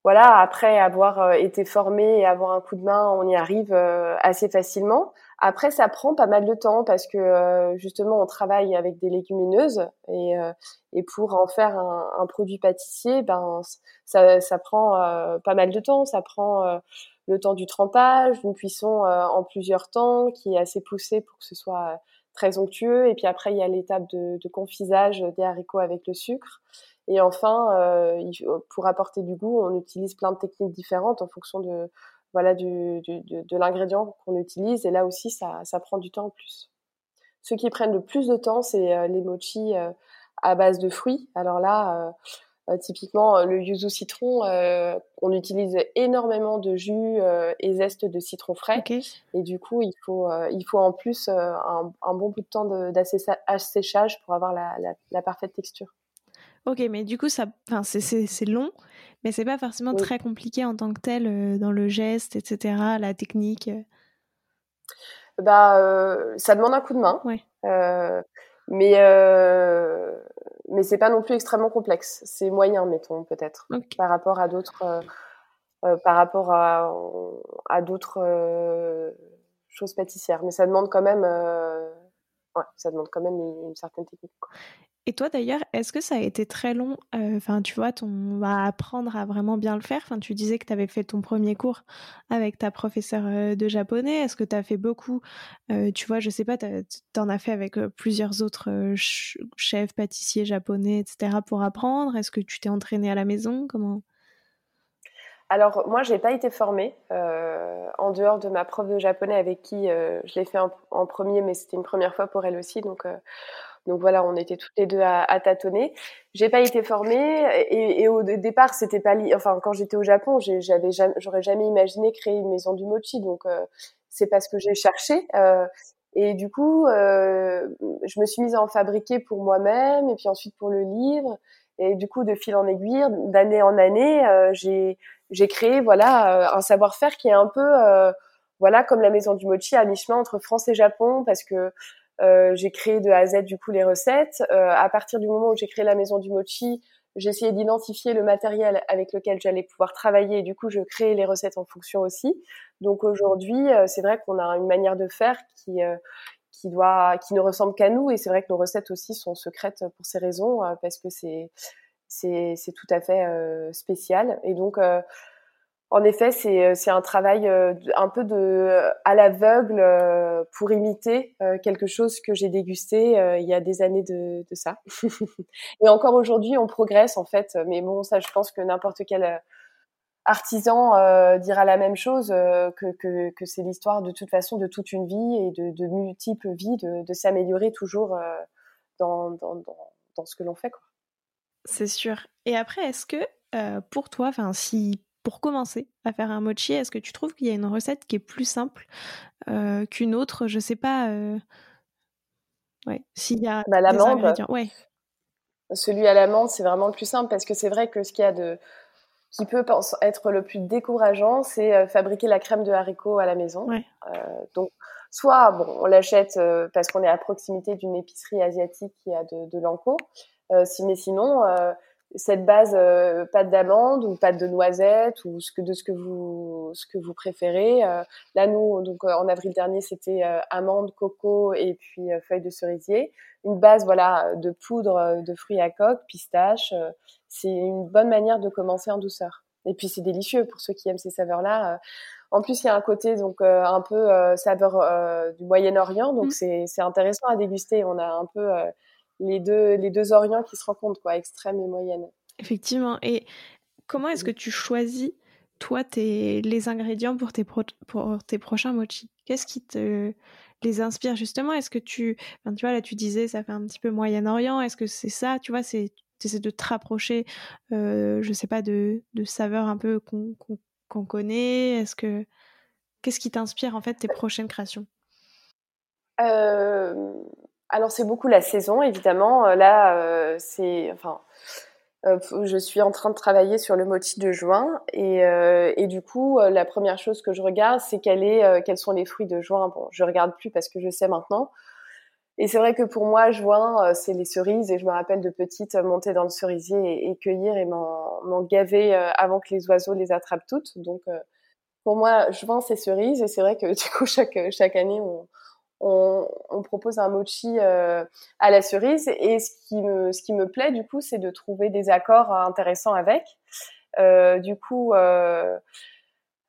voilà, après avoir été formé et avoir un coup de main, on y arrive assez facilement. Après, ça prend pas mal de temps parce que justement, on travaille avec des légumineuses et, et pour en faire un, un produit pâtissier, ben ça, ça prend pas mal de temps. Ça prend le temps du trempage, d'une cuisson en plusieurs temps qui est assez poussée pour que ce soit très onctueux. Et puis après, il y a l'étape de, de confisage des haricots avec le sucre. Et enfin, euh, pour apporter du goût, on utilise plein de techniques différentes en fonction de voilà du, du, de, l'ingrédient qu'on utilise. Et là aussi, ça, ça, prend du temps en plus. Ceux qui prennent le plus de temps, c'est euh, les mochis euh, à base de fruits. Alors là, typiquement le yuzu citron, on utilise énormément de jus et zeste de citron frais. Et du coup, il faut, il faut en plus un, un, bon bout de temps d'asséchage pour avoir la, la, la parfaite texture. Ok, mais du coup, ça, c'est long, mais c'est pas forcément très compliqué en tant que tel euh, dans le geste, etc., la technique. Euh. Bah, euh, ça demande un coup de main. Ouais. mais mais c'est pas non plus extrêmement complexe. C'est moyen, mettons peut-être, par rapport à d'autres, par rapport à, à d'autres choses pâtissières. Mais ça demande quand même, ouais, ça demande quand même une, certaine technique. Et toi d'ailleurs, est-ce que ça a été très long euh, Enfin, tu vois, on va apprendre à vraiment bien le faire? Enfin, tu disais que tu avais fait ton premier cours avec ta professeure euh, de japonais. Est-ce que tu as fait beaucoup euh, Tu vois, je sais pas, tu en as fait avec plusieurs autres chefs, pâtissiers japonais, etc. pour apprendre? Est-ce que tu t'es entraîné à la maison? Comment? Alors moi, j'ai pas été formée en dehors de ma prof de japonais avec qui je l'ai fait en, premier, mais c'était une première fois pour elle aussi, donc donc voilà, on était toutes les deux à, à tâtonner. J'ai pas été formée et, et au départ, c'était pas, enfin quand j'étais au Japon, j'avais jamais, j'aurais jamais imaginé créer une maison du mochi. Donc euh, c'est parce que j'ai cherché. Euh, et du coup, euh, je me suis mise à en fabriquer pour moi-même et puis ensuite pour le livre. Et du coup, de fil en aiguille, d'année en année, euh, j'ai j'ai créé voilà euh, un savoir-faire qui est un peu voilà comme la maison du mochi à mi-chemin entre France et Japon parce que euh, j'ai créé de A à Z du coup les recettes. Euh, à partir du moment où j'ai créé la maison du mochi, j'ai essayé d'identifier le matériel avec lequel j'allais pouvoir travailler et du coup je crée les recettes en fonction aussi. Donc aujourd'hui, euh, c'est vrai qu'on a une manière de faire qui qui doit qui ne ressemble qu'à nous et c'est vrai que nos recettes aussi sont secrètes pour ces raisons parce que c'est c'est tout à fait spécial et donc en effet, c'est euh, un travail euh, un peu à l'aveugle euh, pour imiter quelque chose que j'ai dégusté il y a des années de, ça. [laughs] et encore aujourd'hui, on progresse en fait. Mais bon, ça, je pense que n'importe quel artisan dira la même chose que, que, c'est l'histoire de toute façon de toute une vie et de, multiples vies, de, s'améliorer toujours dans, dans, dans, dans, ce que l'on fait. C'est sûr. Et après, est-ce que pour toi, enfin, si pour commencer à faire un mochi, est-ce que tu trouves qu'il y a une recette qui est plus simple euh, qu'une autre? Je sais pas. Euh... Ouais, s'il y a bah, l'amande. Ouais. Celui à l'amande, c'est vraiment le plus simple parce que c'est vrai que ce qu'il y a de qui peut être le plus décourageant, c'est euh, fabriquer la crème de haricots à la maison. Ouais. Euh, donc, soit bon, on l'achète parce qu'on est à proximité d'une épicerie asiatique qui a de, de l'anko, si, mais sinon cette base euh, pâte d'amande ou pâte de noisette ou ce que de ce que vous ce que vous préférez. Euh, là nous donc euh, en avril dernier c'était amande, coco et puis feuilles de cerisier. Une base voilà de poudre de fruits à coque, pistache. c'est une bonne manière de commencer en douceur. Et puis c'est délicieux pour ceux qui aiment ces saveurs là. En plus, il y a un côté donc un peu saveur du Moyen-Orient, donc mmh. c'est intéressant à déguster. On a un peu les deux, les deux orients qui se rencontrent, quoi, extrême et moyenne. Effectivement. Et comment est-ce que tu choisis, toi, tes, les ingrédients pour tes, pour tes prochains mochi? Qu'est-ce qui te les inspire justement? Est-ce que tu, enfin, tu vois, là, tu disais, ça fait un petit peu Moyen-Orient. Est-ce que c'est ça? Tu vois, c'est essaies de te rapprocher, euh, je sais pas, de, de saveurs un peu qu'on connaît. Est-ce que qu'est-ce qui t'inspire en fait tes prochaines créations? Euh, Alors c'est beaucoup la saison, évidemment. Là, c'est, enfin, je suis en train de travailler sur le mochi de juin et, et du coup, la première chose que je regarde, c'est est, quels sont les fruits de juin. Bon, je regarde plus parce que je sais maintenant. Et c'est vrai que pour moi, juin, c'est les cerises. Et je me rappelle de petite monter dans le cerisier et, cueillir et m'en gaver avant que les oiseaux les attrapent toutes. Donc, pour moi, juin, c'est cerises. Et c'est vrai que [laughs] du coup, chaque, chaque année, on, on, on propose un mochi euh, à la cerise. Et ce qui me, ce qui me plaît, du coup, c'est de trouver des accords intéressants avec. Euh, du coup, euh,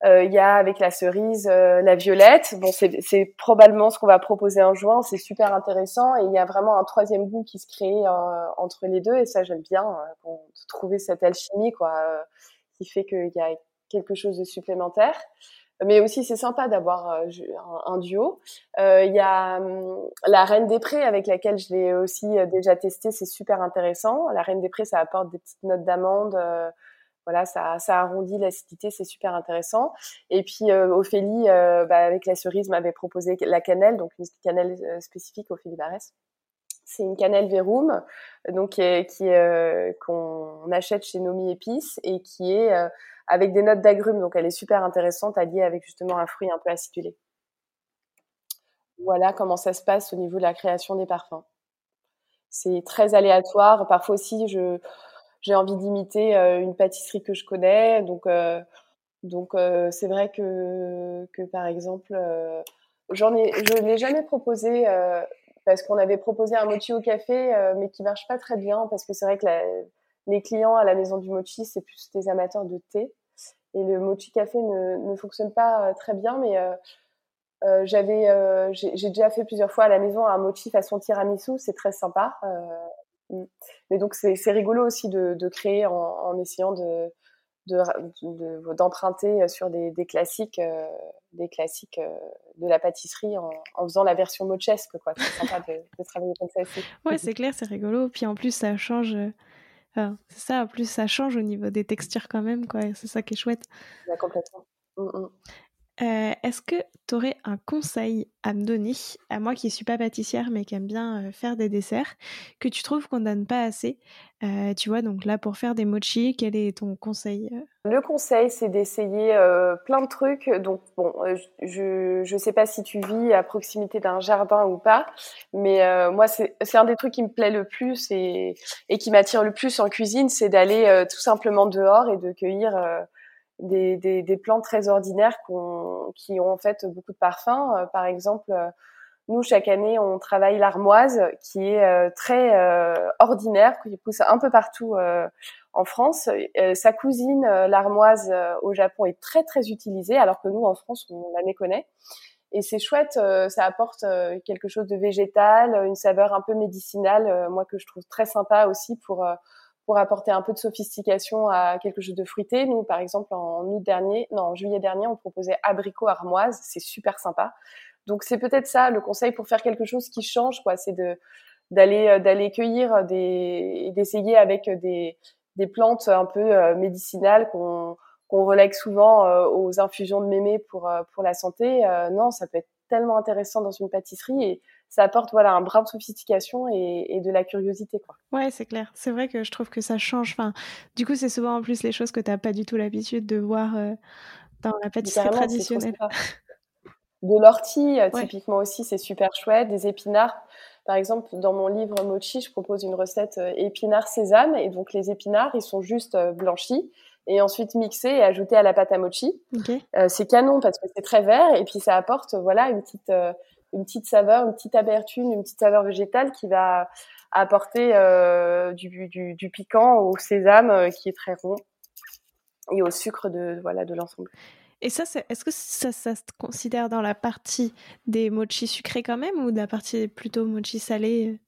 euh, il y a avec la cerise la violette. Bon, c'est probablement ce qu'on va proposer en juin. C'est super intéressant et il y a vraiment un troisième goût qui se crée entre les deux et ça j'aime bien trouver cette alchimie quoi, qui fait qu'il y a quelque chose de supplémentaire. Mais aussi, c'est sympa d'avoir euh, un, duo. Euh, il y a hum, la Reine des Prés avec laquelle je l'ai aussi euh, déjà testé. C'est super intéressant. La Reine des Prés, ça apporte des petites notes d'amande. voilà, ça, ça arrondit l'acidité, c'est super intéressant. Et puis Ophélie, bah, avec la cerise, m'avait proposé la cannelle, donc une cannelle spécifique Ophélie Barès. C'est une cannelle Verum, donc qui, qu'on achète chez Nomi Épices et qui est avec des notes d'agrumes. Donc elle est super intéressante, alliée avec justement un fruit un peu acidulé. Voilà comment ça se passe au niveau de la création des parfums. C'est très aléatoire. Parfois aussi, je, j'ai envie d'imiter euh, une pâtisserie que je connais. Donc, euh, donc euh, c'est vrai que, que par exemple, j'en ai, je l'ai jamais proposé parce qu'on avait proposé un mochi au café, mais qui marche pas très bien parce que c'est vrai que la, les clients à la maison du mochi, c'est plus des amateurs de thé. Et le mochi café ne, ne fonctionne pas euh, très bien, mais euh, euh, j'avais, j'ai déjà fait plusieurs fois à la maison un mochi façon tiramisu, c'est très sympa. Mm. mais donc c'est rigolo aussi de, créer en, essayant de d'emprunter de, sur des, classiques, des classiques de la pâtisserie en, en, faisant la version mochesque. quoi. C'est sympa de, travailler comme ça aussi. Ouais, c'est clair, c'est rigolo. Puis en plus, ça change c'est ça, en plus ça change au niveau des textures quand même, quoi. C'est ça qui est chouette. complètement. Mmh, mmh. Euh, est-ce que tu aurais un conseil à me donner, à moi qui suis pas pâtissière mais qui aime bien euh, faire des desserts, que tu trouves qu'on donne pas assez? Euh, Tu vois, donc là pour faire des mochi, quel est ton conseil Le conseil, c'est d'essayer plein de trucs. Donc bon, je je sais pas si tu vis à proximité d'un jardin ou pas, mais moi c'est un des trucs qui me plaît le plus et et qui m'attire le plus en cuisine, c'est d'aller tout simplement dehors et de cueillir des, des, des plantes très ordinaires qui ont en fait beaucoup de parfums. Euh, par exemple, euh, nous, chaque année, on travaille l'armoise, qui est euh, très ordinaire, qui pousse un peu partout en France. sa cousine, l'armoise au Japon, est très très utilisée, alors que nous, en France, on la méconnaît. Et c'est chouette, ça apporte quelque chose de végétal, une saveur un peu médicinale, moi que je trouve très sympa aussi pour pour apporter un peu de sophistication à quelque chose de fruité. Nous, par exemple, en août dernier, non, en juillet dernier, on proposait abricot armoise. C'est super sympa. Donc, c'est peut-être ça le conseil pour faire quelque chose qui change, quoi. C'est de d'aller euh, d'aller cueillir des d'essayer avec des des plantes un peu euh, médicinales qu'on qu'on relègue souvent euh, aux infusions de mémé pour pour la santé. non, ça peut être tellement intéressant dans une pâtisserie et ça apporte voilà un brin de sophistication et, de la curiosité quoi. Ouais, c'est clair. C'est vrai que je trouve que ça change. Enfin, du coup, c'est souvent en plus les choses que tu n'as pas du tout l'habitude de voir euh, dans la pâtisserie traditionnelle. De l'ortie, euh, typiquement aussi, c'est super chouette. Des épinards. Par exemple, dans mon livre Mochi, je propose une recette euh, épinards sésame. Et donc, les épinards, ils sont juste blanchis et ensuite mixés et ajoutés à la pâte à mochi. c'est canon parce que c'est très vert et puis ça apporte voilà une petite une petite saveur, une petite amertume, une petite saveur végétale qui va apporter euh, du, du, du, piquant au sésame euh, qui est très rond et au sucre de voilà de l'ensemble. Et ça, est-ce que ça, ça, se considère dans la partie des mochi sucrés quand même ou de la partie plutôt mochi salé?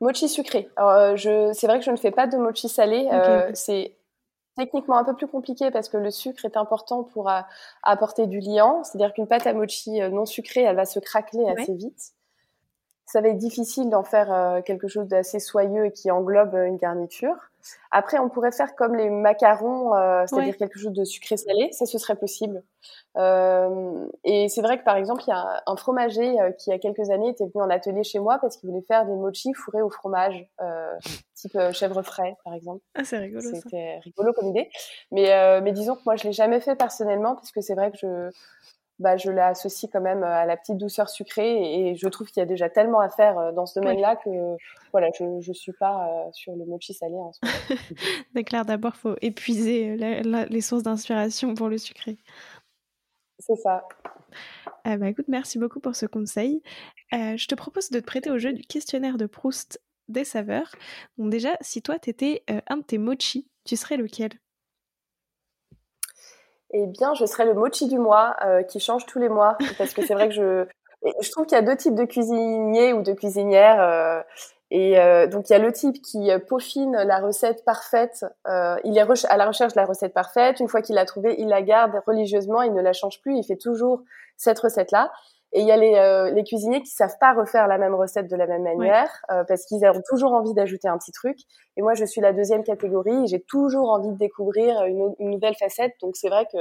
Mochi sucré. Alors, je, c'est vrai que je ne fais pas de mochi salé. Euh, c'est techniquement un peu plus compliqué parce que le sucre est important pour euh, apporter du liant. C'est-à-dire qu'une pâte à mochi euh, non sucrée, elle va se craqueler assez vite. Ça va être difficile d'en faire euh, quelque chose d'assez soyeux et qui englobe une garniture. Après, on pourrait faire comme les macarons, euh, c'est-à-dire quelque chose de sucré-salé. Ça, ce serait possible. Euh, et c'est vrai que par exemple, il y a un fromager euh, qui, il y a quelques années, était venu en atelier chez moi parce qu'il voulait faire des mochis fourrés au fromage, type chèvre frais, par exemple. Ah, c'est rigolo. C'était rigolo comme idée. Mais, mais disons que moi, je l'ai jamais fait personnellement parce que c'est vrai que je bah, je l'associe quand même à la petite douceur sucrée et je trouve qu'il y a déjà tellement à faire euh, dans ce domaine-là que voilà, je ne suis pas euh, sur le mochi salé en ce moment. [laughs] D'accord, d'abord, il faut épuiser les sources d'inspiration pour le sucré. C'est ça. Ah bah, écoute, merci beaucoup pour ce conseil. Euh, je te propose de te prêter au jeu du questionnaire de Proust des saveurs. Donc déjà, si toi, tu étais un de tes mochi, tu serais lequel? Eh bien, je serais le mochi du mois euh, qui change tous les mois parce que c'est vrai que je je trouve qu'il y a deux types de cuisiniers ou de cuisinières euh, et euh, donc il y a le type qui peaufine la recette parfaite. il est à la recherche de la recette parfaite. Une fois qu'il l'a trouvée, il la garde religieusement. Il ne la change plus. Il fait toujours cette recette là. Et il y a les, euh, les, cuisiniers qui savent pas refaire la même recette de la même manière euh, parce qu'ils ont toujours envie d'ajouter un petit truc. Et moi, je suis la deuxième catégorie. J'ai toujours envie de découvrir une, une nouvelle facette. Donc c'est vrai que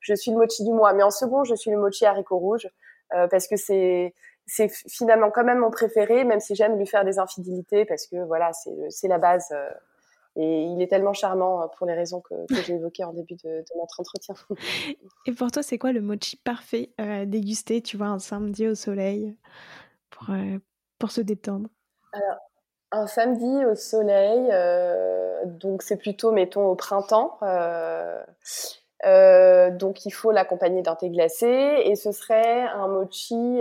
je suis le mochi du mois. Mais en second, je suis le mochi haricot rouge euh, parce que c'est c'est finalement quand même mon préféré, même si j'aime lui faire des infidélités parce que voilà, c'est la base. Euh, et il est tellement charmant euh, pour les raisons que, j'ai évoquées en début de, notre entretien. Et pour toi, c'est quoi le mochi parfait à déguster, tu vois, un samedi au soleil pour, euh, pour se détendre? Alors, un samedi au soleil, euh, donc c'est plutôt, mettons, au printemps. donc il faut l'accompagner d'un thé glacé et ce serait un mochi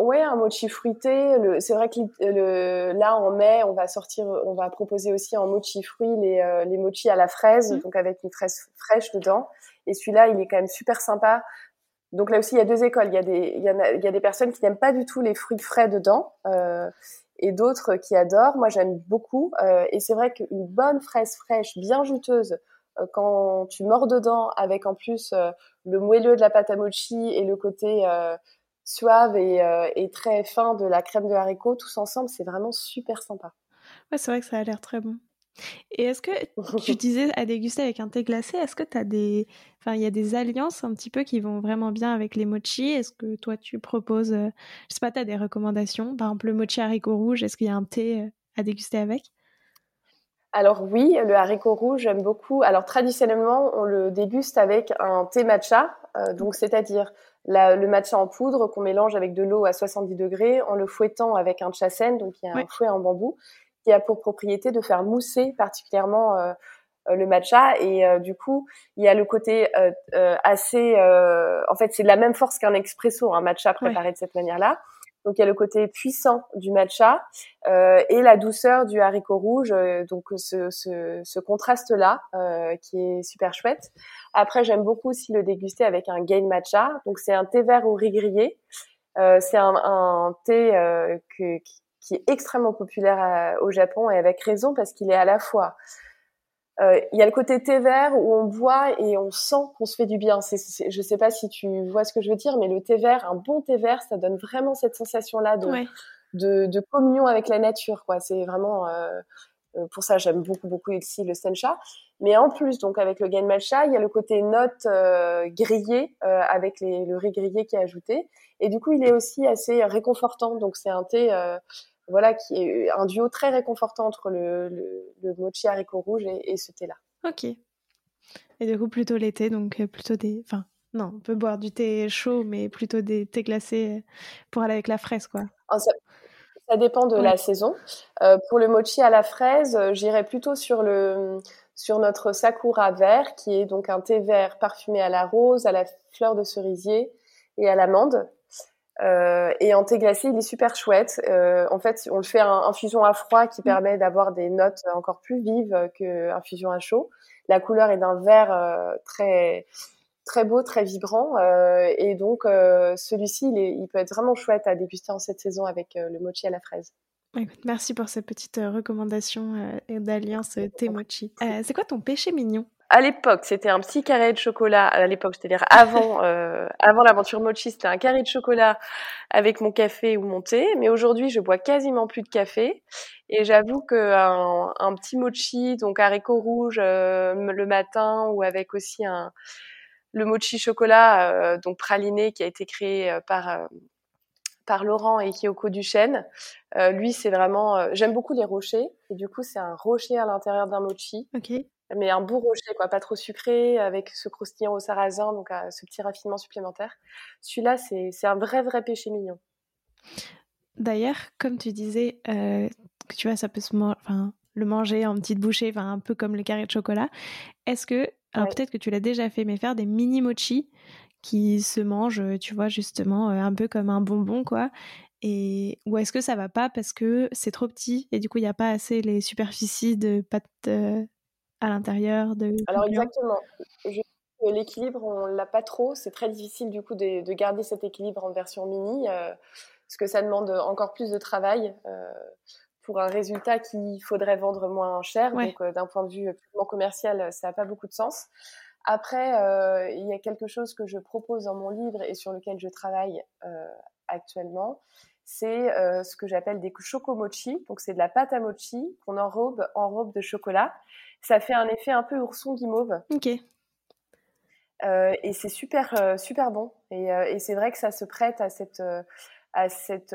Ouais, un mochi fruité. C'est vrai que le, là en mai, on va sortir, on va proposer aussi en mochi fruit les, euh, les mochis à la fraise, mmh. donc avec une fraise fraîche dedans. Et celui-là, il est quand même super sympa. Donc là aussi, il y a deux écoles. Il y a des, il y, a, il y a des personnes qui n'aiment pas du tout les fruits frais dedans, euh, et d'autres qui adorent. Moi, j'aime beaucoup. Euh, et c'est vrai qu'une bonne fraise fraîche, bien juteuse, euh, quand tu mords dedans, avec en plus euh, le moelleux de la pâte à mochi et le côté suave euh, et, très fin de la crème de haricot, tous ensemble, c'est vraiment super sympa. Ouais, c'est vrai que ça a l'air très bon. Et est-ce que [laughs] tu disais à déguster avec un thé glacé, est-ce que tu as des enfin il y a des alliances un petit peu qui vont vraiment bien avec les mochis Est-ce que toi tu proposes euh, je sais pas, tu as des recommandations? Par exemple le mochi haricot rouge, est-ce qu'il y a un thé euh, à déguster avec? Alors oui, le haricot rouge, j'aime beaucoup. Alors traditionnellement, on le déguste avec un thé matcha, donc c'est-à-dire le matcha en poudre qu'on mélange avec de l'eau à 70 degrés en le fouettant avec un chasen, donc il y a un fouet en bambou, qui a pour propriété de faire mousser particulièrement euh, euh, le matcha. Et euh, du coup il y a le côté assez en fait c'est de la même force qu'un expresso un matcha préparé de cette manière là donc il y a le côté puissant du matcha euh, et la douceur du haricot rouge. Euh, donc ce, ce, ce contraste-là euh, qui est super chouette. Après j'aime beaucoup aussi le déguster avec un gain matcha. Donc c'est un thé vert au riz grillé. Euh, c'est un, un, thé euh, que, qui est extrêmement populaire au Japon et avec raison parce qu'il est à la fois euh, il y a le côté thé vert où on boit et on sent qu'on se fait du bien. C'est, c'est, je sais pas si tu vois ce que je veux dire, mais le thé vert, un bon thé vert, ça donne vraiment cette sensation-là de, de, de, communion avec la nature. Quoi. C'est vraiment euh, euh pour ça j'aime beaucoup beaucoup ici le sencha. Mais en plus, donc avec le gain matcha, il y a le côté note euh, grillé euh, avec les, le riz grillé qui est ajouté. Et du coup, il est aussi assez réconfortant. Donc c'est un thé voilà, qui est un duo très réconfortant entre le, le, mochi haricot rouge et, ce thé-là. Ok. Et du coup, plutôt l'été, donc euh, plutôt des. Enfin, non, on peut boire du thé chaud, mais plutôt des thés glacés pour aller avec la fraise, quoi. Ah, ça, dépend de la saison. Euh, pour le mochi à la fraise, euh, j'irais plutôt sur le sur notre sakura vert, qui est donc un thé vert parfumé à la rose, à la fleur de cerisier et à l'amande. Euh, et en thé glacé, il est super chouette. Euh, en fait, on le fait en infusion à froid qui mm. permet d'avoir des notes encore plus vives que infusion à chaud. La couleur est d'un vert euh, très très beau, très vibrant. Et donc, celui-ci, il, il, peut être vraiment chouette à déguster en cette saison avec le mochi à la fraise. Merci pour cette petite recommandation d'alliance thé mochi. c'est quoi ton péché mignon? À l'époque, c'était un petit carré de chocolat. À l'époque, c'est-à-dire avant, [laughs] euh, avant l'aventure mochi, c'était un carré de chocolat avec mon café ou mon thé. Mais aujourd'hui, je bois quasiment plus de café. Et j'avoue qu'un un petit mochi, donc haricot rouge euh, le matin, ou avec aussi un le mochi chocolat, euh, donc praliné, qui a été créé euh, par par Laurent et Kyoko Duchesne. Euh, lui, c'est vraiment. J'aime beaucoup les rochers. Et du coup, c'est un rocher à l'intérieur d'un mochi. Ok mais un beau rocher, quoi, pas trop sucré, avec ce croustillant au sarrasin, donc euh, ce petit raffinement supplémentaire. Celui-là, c'est un vrai, vrai péché mignon. D'ailleurs, comme tu disais, euh, tu vois, ça peut se enfin, le manger en petites bouchées, un peu comme le carré de chocolat. Est-ce que, alors peut-être que tu l'as déjà fait, mais faire des mini mochi qui se mangent, tu vois, justement, euh, un peu comme un bonbon, quoi. Et, ou est-ce que ça va pas parce que c'est trop petit et du coup il n'y a pas assez les superficies de pâte à l'intérieur de Alors exactement. L'équilibre, on l'a pas trop. C'est très difficile du coup de, garder cet équilibre en version mini, euh, parce que ça demande encore plus de travail euh, pour un résultat qu'il faudrait vendre moins cher. Donc euh, d'un point de vue purement commercial, ça n'a pas beaucoup de sens. Après, il y a quelque chose que je propose dans mon livre et sur lequel je travaille actuellement. C'est ce que j'appelle des chocomochi. Donc c'est de la pâte à mochi qu'on enrobe en robe de chocolat ça fait un effet un peu ourson guimauve. Ok. Euh, et c'est super, euh, super bon. Et, euh, et c'est vrai que ça se prête à cette, à cette,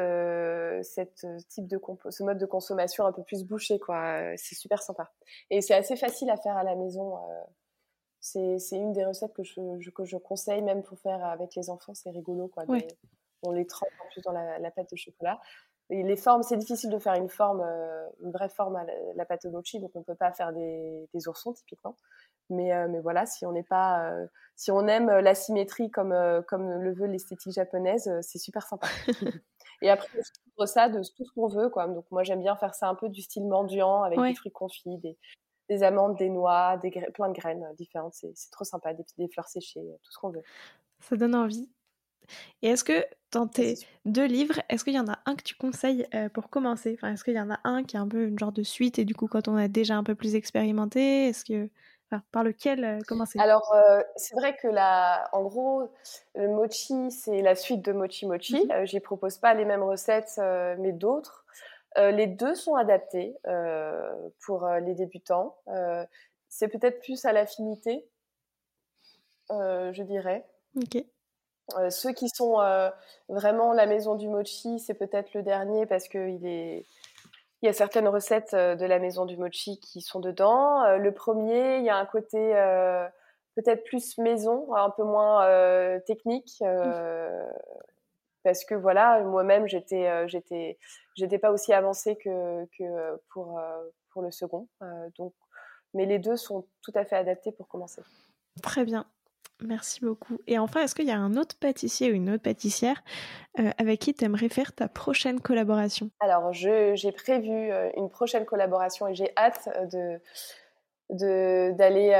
cette type de ce mode de consommation un peu plus bouché, quoi. C'est super sympa. Et c'est assez facile à faire à la maison. c'est, une des recettes que je, que je conseille même pour faire avec les enfants. C'est rigolo, quoi. on les trempe en plus dans la, la pâte de chocolat les formes, c'est difficile de faire une forme, euh, une vraie forme à la, mochi, donc on peut pas faire des, oursons typiquement. Mais, euh, mais voilà, si on n'est pas, euh, si on aime la symétrie comme comme le veut l'esthétique japonaise, c'est super sympa. [laughs] Et après, on ça de tout ce qu'on veut, quoi. Donc moi, j'aime bien faire ça un peu du style mendiant avec des fruits confits, des, des amandes, des noix, des plein de graines différentes. C'est trop sympa, des, des fleurs séchées, tout ce qu'on veut. Ça donne envie. Et est-ce que dans tes deux livres, est-ce qu'il y en a un que tu conseilles euh, pour commencer? Enfin, Est-ce qu'il y en a un qui est un peu une genre de suite et du coup quand on a déjà un peu plus expérimenté, est-ce que enfin, par lequel euh, commencer? Alors euh, c'est vrai que la, en gros, le mochi c'est la suite de Mochi Mochi. Mmh J'y propose pas les mêmes recettes mais d'autres. les deux sont adaptés pour les débutants. c'est peut-être plus à l'affinité, je dirais. Ok. Euh, ceux qui sont euh, vraiment la maison du mochi, c'est peut-être le dernier parce qu'il est... il y a certaines recettes euh, de la maison du mochi qui sont dedans. le premier, il y a un côté peut-être plus maison, un peu moins technique. Parce que voilà, moi-même, j'étais, j'étais, j'étais pas aussi avancée que, que pour, pour le second. donc, mais les deux sont tout à fait adaptés pour commencer. Très bien. Merci beaucoup. Et enfin, est-ce qu'il y a un autre pâtissier ou une autre pâtissière euh, avec qui tu aimerais faire ta prochaine collaboration? Alors, j'ai prévu euh, une prochaine collaboration et j'ai hâte euh, de d'aller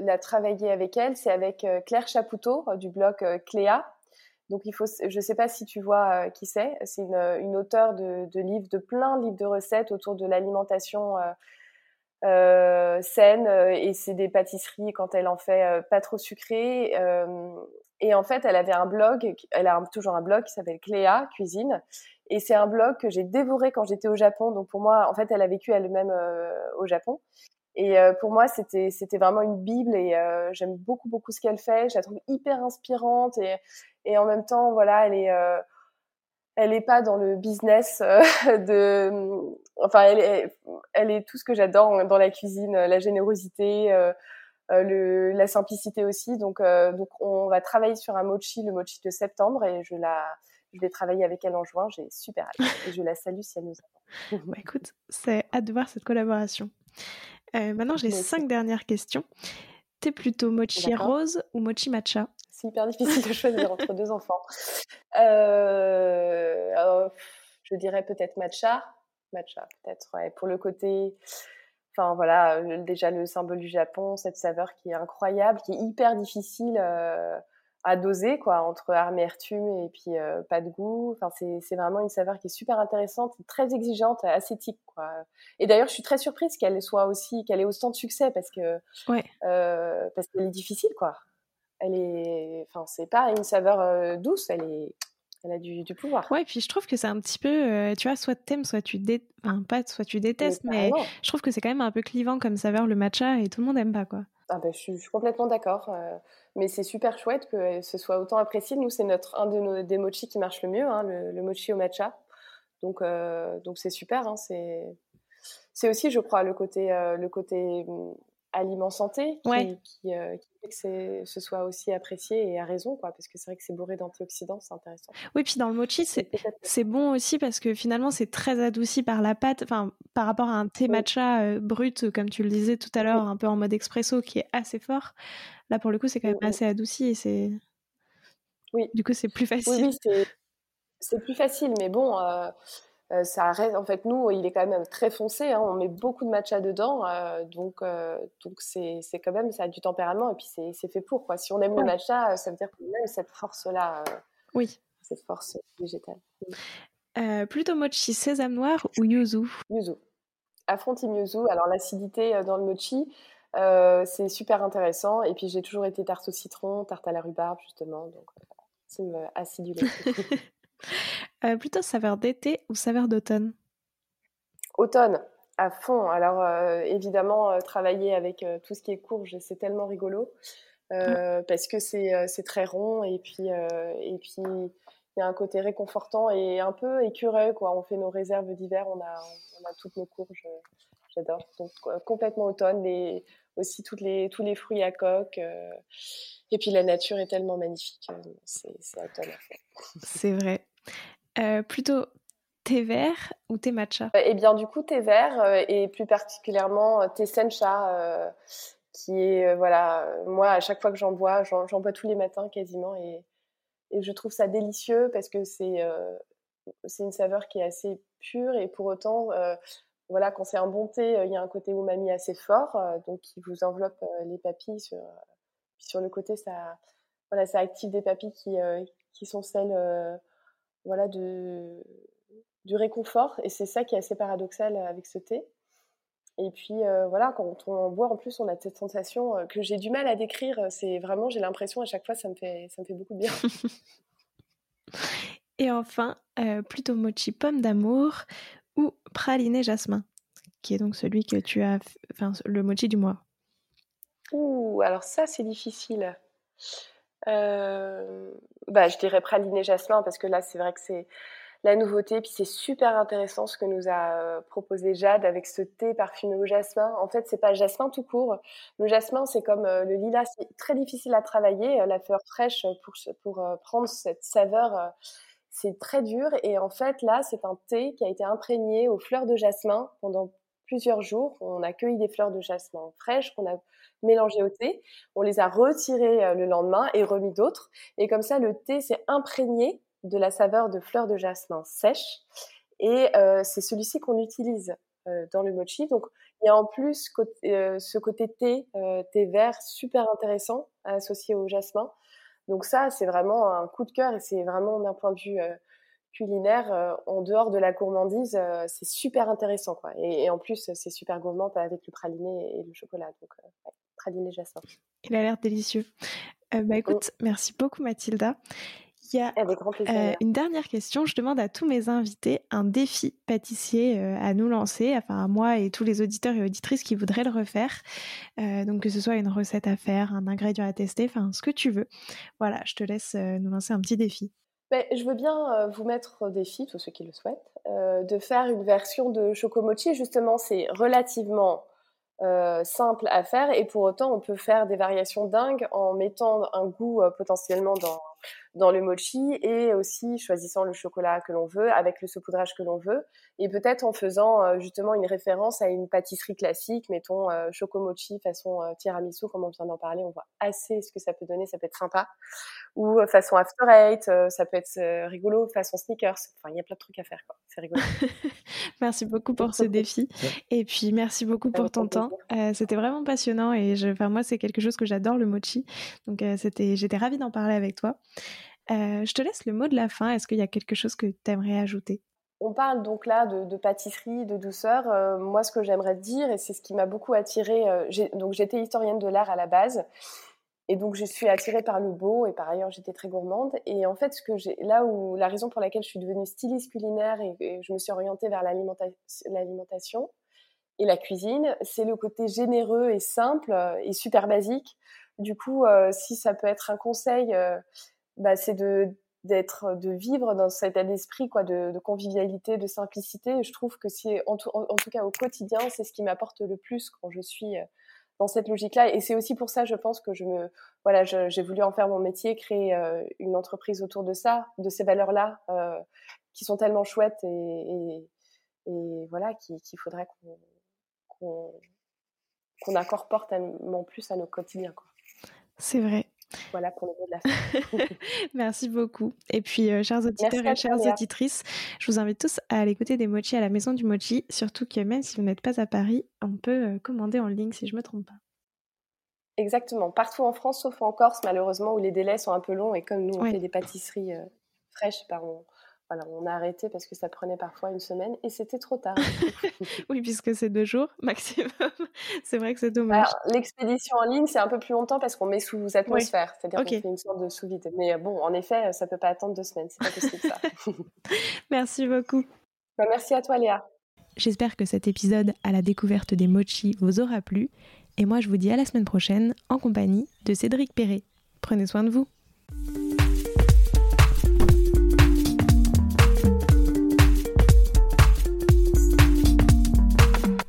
la travailler avec elle. C'est avec Claire Chapoutot du blog Cléa. Donc, il faut, je ne sais pas si tu vois qui c'est. C'est une, une auteure de, de, livres, de plein de livres de recettes autour de l'alimentation euh, saine euh, et c'est des pâtisseries quand elle en fait euh, pas trop sucrées. et en fait, elle avait un blog, elle a toujours un blog qui s'appelle Cléa Cuisine. Et c'est un blog que j'ai dévoré quand j'étais au Japon. Donc pour moi, en fait, elle a vécu elle-même au Japon. Et pour moi, c'était c'était vraiment une bible et j'aime beaucoup beaucoup ce qu'elle fait. Je la trouve hyper inspirante et et en même temps, voilà, elle est elle est pas dans le business euh, [laughs] de enfin elle est, elle est tout ce que j'adore dans la cuisine la générosité euh, euh, le, la simplicité aussi. Donc donc on va travailler sur un mochi le mochi de septembre et je la je vais travailler avec elle en juin. J'ai super hâte et je la salue si elle nous entend [laughs] bah, écoute c'est hâte de voir cette collaboration. Maintenant j'ai cinq dernières questions T'es plutôt mochi rose ou mochi matcha? C'est hyper difficile de choisir entre deux enfants. Euh, je dirais peut-être matcha. Matcha, peut-être, ouais. Pour le côté. Enfin, voilà, déjà le symbole du Japon, cette saveur qui est incroyable, qui est hyper difficile euh, à doser quoi entre amertume et puis pas de goût. Enfin, c'est vraiment une saveur qui est super intéressante, très exigeante, acétique quoi. Et d'ailleurs, je suis très surprise qu'elle soit aussi, qu'elle ait autant de succès parce que ouais. parce qu'elle est difficile quoi. Elle est, enfin, c'est pas une saveur douce, elle est elle a du, pouvoir. Ouais, puis je trouve que c'est un petit peu, tu vois, soit t'aimes, soit tu dé... enfin, pas soit tu détestes, mais, mais je trouve que c'est quand même un peu clivant comme saveur le matcha et tout le monde aime pas quoi. Ah ben, je, suis, complètement d'accord. Euh, mais c'est super chouette que ce soit autant apprécié. Nous, c'est notre un de nos des mochis qui marche le mieux, hein, le, mochi au matcha. Donc, euh, donc c'est super. Hein, c'est aussi, je crois, le côté euh, le côté hum, aliment santé qui, euh, qui, fait que ce soit aussi apprécié et à raison, quoi, parce que c'est vrai que c'est bourré d'antioxydants, c'est intéressant. Oui, puis dans le mochi, c'est bon aussi parce que finalement, c'est très adouci par la pâte, enfin, par rapport à un thé matcha euh, brut, comme tu le disais tout à l'heure, un peu en mode expresso, qui est assez fort. Là, pour le coup, c'est quand même assez adouci et c'est. Oui. Du coup, c'est plus facile. Oui, oui c'est plus facile, mais bon. Euh, euh, ça reste, en fait, nous, il est quand même très foncé. Hein, on met beaucoup de matcha dedans, euh, donc euh, donc c'est c'est quand même ça a du tempérament et puis c'est c'est fait pour quoi. Si on aime le matcha, ça veut dire qu'on aime cette force là. oui. Cette force végétale. plutôt mochi sésame noir ou yuzu? Yuzu. Affronti yuzu. Alors l'acidité dans le mochi. c'est super intéressant et puis j'ai toujours été tarte au citron, tarte à la rhubarbe justement, donc c'est acidulé. [laughs] Euh, plutôt saveur d'été ou saveur d'automne? Automne, à fond. Alors euh, évidemment, euh, travailler avec tout ce qui est courge, c'est tellement rigolo parce que c'est très rond et puis et puis il y a un côté réconfortant et un peu écureuil quoi. On fait nos réserves d'hiver, on a on a toutes nos courges. J'adore. Donc complètement automne, les, aussi toutes les, tous les fruits à coque. et puis la nature est tellement magnifique. c'est automne. C'est vrai. Euh, plutôt thé vert ou thé matcha? Eh bien, du coup, thé vert euh, et plus particulièrement euh, thé sencha, qui est, voilà, moi, à chaque fois que j'en bois, j'en bois tous les matins quasiment et, et, je trouve ça délicieux parce que c'est c'est une saveur qui est assez pure et pour autant, voilà, quand c'est un bon thé, il y a un côté umami assez fort, donc qui vous enveloppe les papilles. Sur, sur le côté, ça, voilà, ça active des papilles qui, qui sont celles voilà, de, du réconfort. Et c'est ça qui est assez paradoxal avec ce thé. Et puis euh, voilà, quand on boit en plus, on a cette sensation que j'ai du mal à décrire. C'est vraiment, j'ai l'impression à chaque fois, ça me fait, ça me fait beaucoup de bien. [laughs] Et enfin, euh, plutôt mochi pomme d'amour ou praliné jasmin, qui est donc celui que tu as, enfin le mochi du mois. Ouh, alors ça c'est difficile. Euh, bah, je dirais praliné jasmin parce que là, c'est vrai que c'est la nouveauté. Puis c'est super intéressant ce que nous a euh, proposé Jade avec ce thé parfumé au jasmin. En fait, c'est pas jasmin tout court. Le jasmin, c'est comme euh, le lilas, c'est très difficile à travailler. La fleur fraîche pour pour prendre cette saveur, c'est très dur. Et en fait, là, c'est un thé qui a été imprégné aux fleurs de jasmin pendant plusieurs jours. On a cueilli des fleurs de jasmin fraîches qu'on a mélangées au thé. On les a retirées euh, le lendemain et remis d'autres. Et comme ça, le thé s'est imprégné de la saveur de fleurs de jasmin sèches. Et euh, c'est celui-ci qu'on utilise euh, dans le mochi. Donc, il y a en plus ce côté thé, thé vert, super intéressant associé au jasmin. Donc ça, c'est vraiment un coup de cœur et c'est vraiment d'un point de vue culinaire en dehors de la gourmandise, c'est super intéressant quoi. Et, en plus, c'est super gourmand avec le praliné et le chocolat. Il a l'air délicieux. bah mm. écoute, merci beaucoup Mathilda. Il y a une dernière question. Je demande à tous mes invités un défi pâtissier à nous lancer, enfin à moi et tous les auditeurs et auditrices qui voudraient le refaire. donc que ce soit une recette à faire, un ingrédient à tester, enfin ce que tu veux. Voilà, je te laisse nous lancer un petit défi. Ben, je veux bien euh, vous mettre au défi, tous ceux qui le souhaitent, euh, de faire une version de Chocomochi. Justement, c'est relativement euh, simple à faire. Et pour autant, on peut faire des variations dingues en mettant un goût potentiellement dans, dans le mochi et aussi choisissant le chocolat que l'on veut avec le saupoudrage que l'on veut et peut-être en faisant euh, justement une référence à une pâtisserie classique, mettons euh, chocomochi façon euh, tiramisu comme on vient d'en parler, on voit assez ce que ça peut donner, ça peut être sympa ou façon after eight, ça peut être rigolo façon sneakers. Enfin, il y a plein de trucs à faire quoi. C'est rigolo. [laughs] merci beaucoup pour ce défi et puis merci beaucoup pour ton temps. c'était vraiment passionnant et je, enfin moi c'est quelque chose que j'adore le mochi. Donc c'était j'étais ravie d'en parler avec toi. Euh, je te laisse le mot de la fin. Est-ce qu'il y a quelque chose que tu aimerais ajouter? On parle donc là de, pâtisserie, de douceur. Euh, moi, ce que j'aimerais dire, et c'est ce qui m'a beaucoup attirée, euh, donc j'étais historienne de l'art à la base, et donc je suis attirée par le beau, et par ailleurs j'étais très gourmande. Et en fait, ce que là où la raison pour laquelle je suis devenue styliste culinaire et, je me suis orientée vers l'alimentation et la cuisine, c'est le côté généreux et simple et super basique. Du coup, si ça peut être un conseil bah, c'est de d'être de vivre dans cet état d'esprit quoi de, convivialité de simplicité. Je trouve que c'est en, en, tout cas au quotidien c'est ce qui m'apporte le plus quand je suis euh, dans cette logique là et c'est aussi pour ça je pense que je me voilà j'ai voulu en faire mon métier créer euh, une entreprise autour de ça de ces valeurs là euh, qui sont tellement chouettes et, et, voilà qu'il faudrait qu'on qu'on incorpore tellement plus à nos quotidiens quoi. C'est vrai voilà pour le mot de la fin. [laughs] Merci beaucoup. Et puis, euh, chers auditeurs et chères auditrices, je vous invite tous à aller écouter des mochis à la Maison du Mochi, surtout que même si vous n'êtes pas à Paris, on peut euh, commander en ligne si je ne me trompe pas. Exactement. Partout en France, sauf en Corse, malheureusement, où les délais sont un peu longs et comme nous, on fait des pâtisseries euh, fraîches, par on, voilà, on a arrêté parce que ça prenait parfois une semaine et c'était trop tard. [laughs] oui, puisque c'est deux jours [laughs] maximum. c'est vrai que c'est dommage. L'expédition en ligne, c'est un peu plus longtemps parce qu'on met sous atmosphère, c'est-à-dire qu'on fait une sorte de sous-vide. Mais euh, bon, en effet, ça peut pas attendre deux semaines, c'est pas possible ça. [laughs] merci beaucoup. Bah, merci à toi, Léa. J'espère que cet épisode à la découverte des mochi vous aura plu. Et moi, je vous dis à la semaine prochaine en compagnie de Cédric Perret. Prenez soin de vous.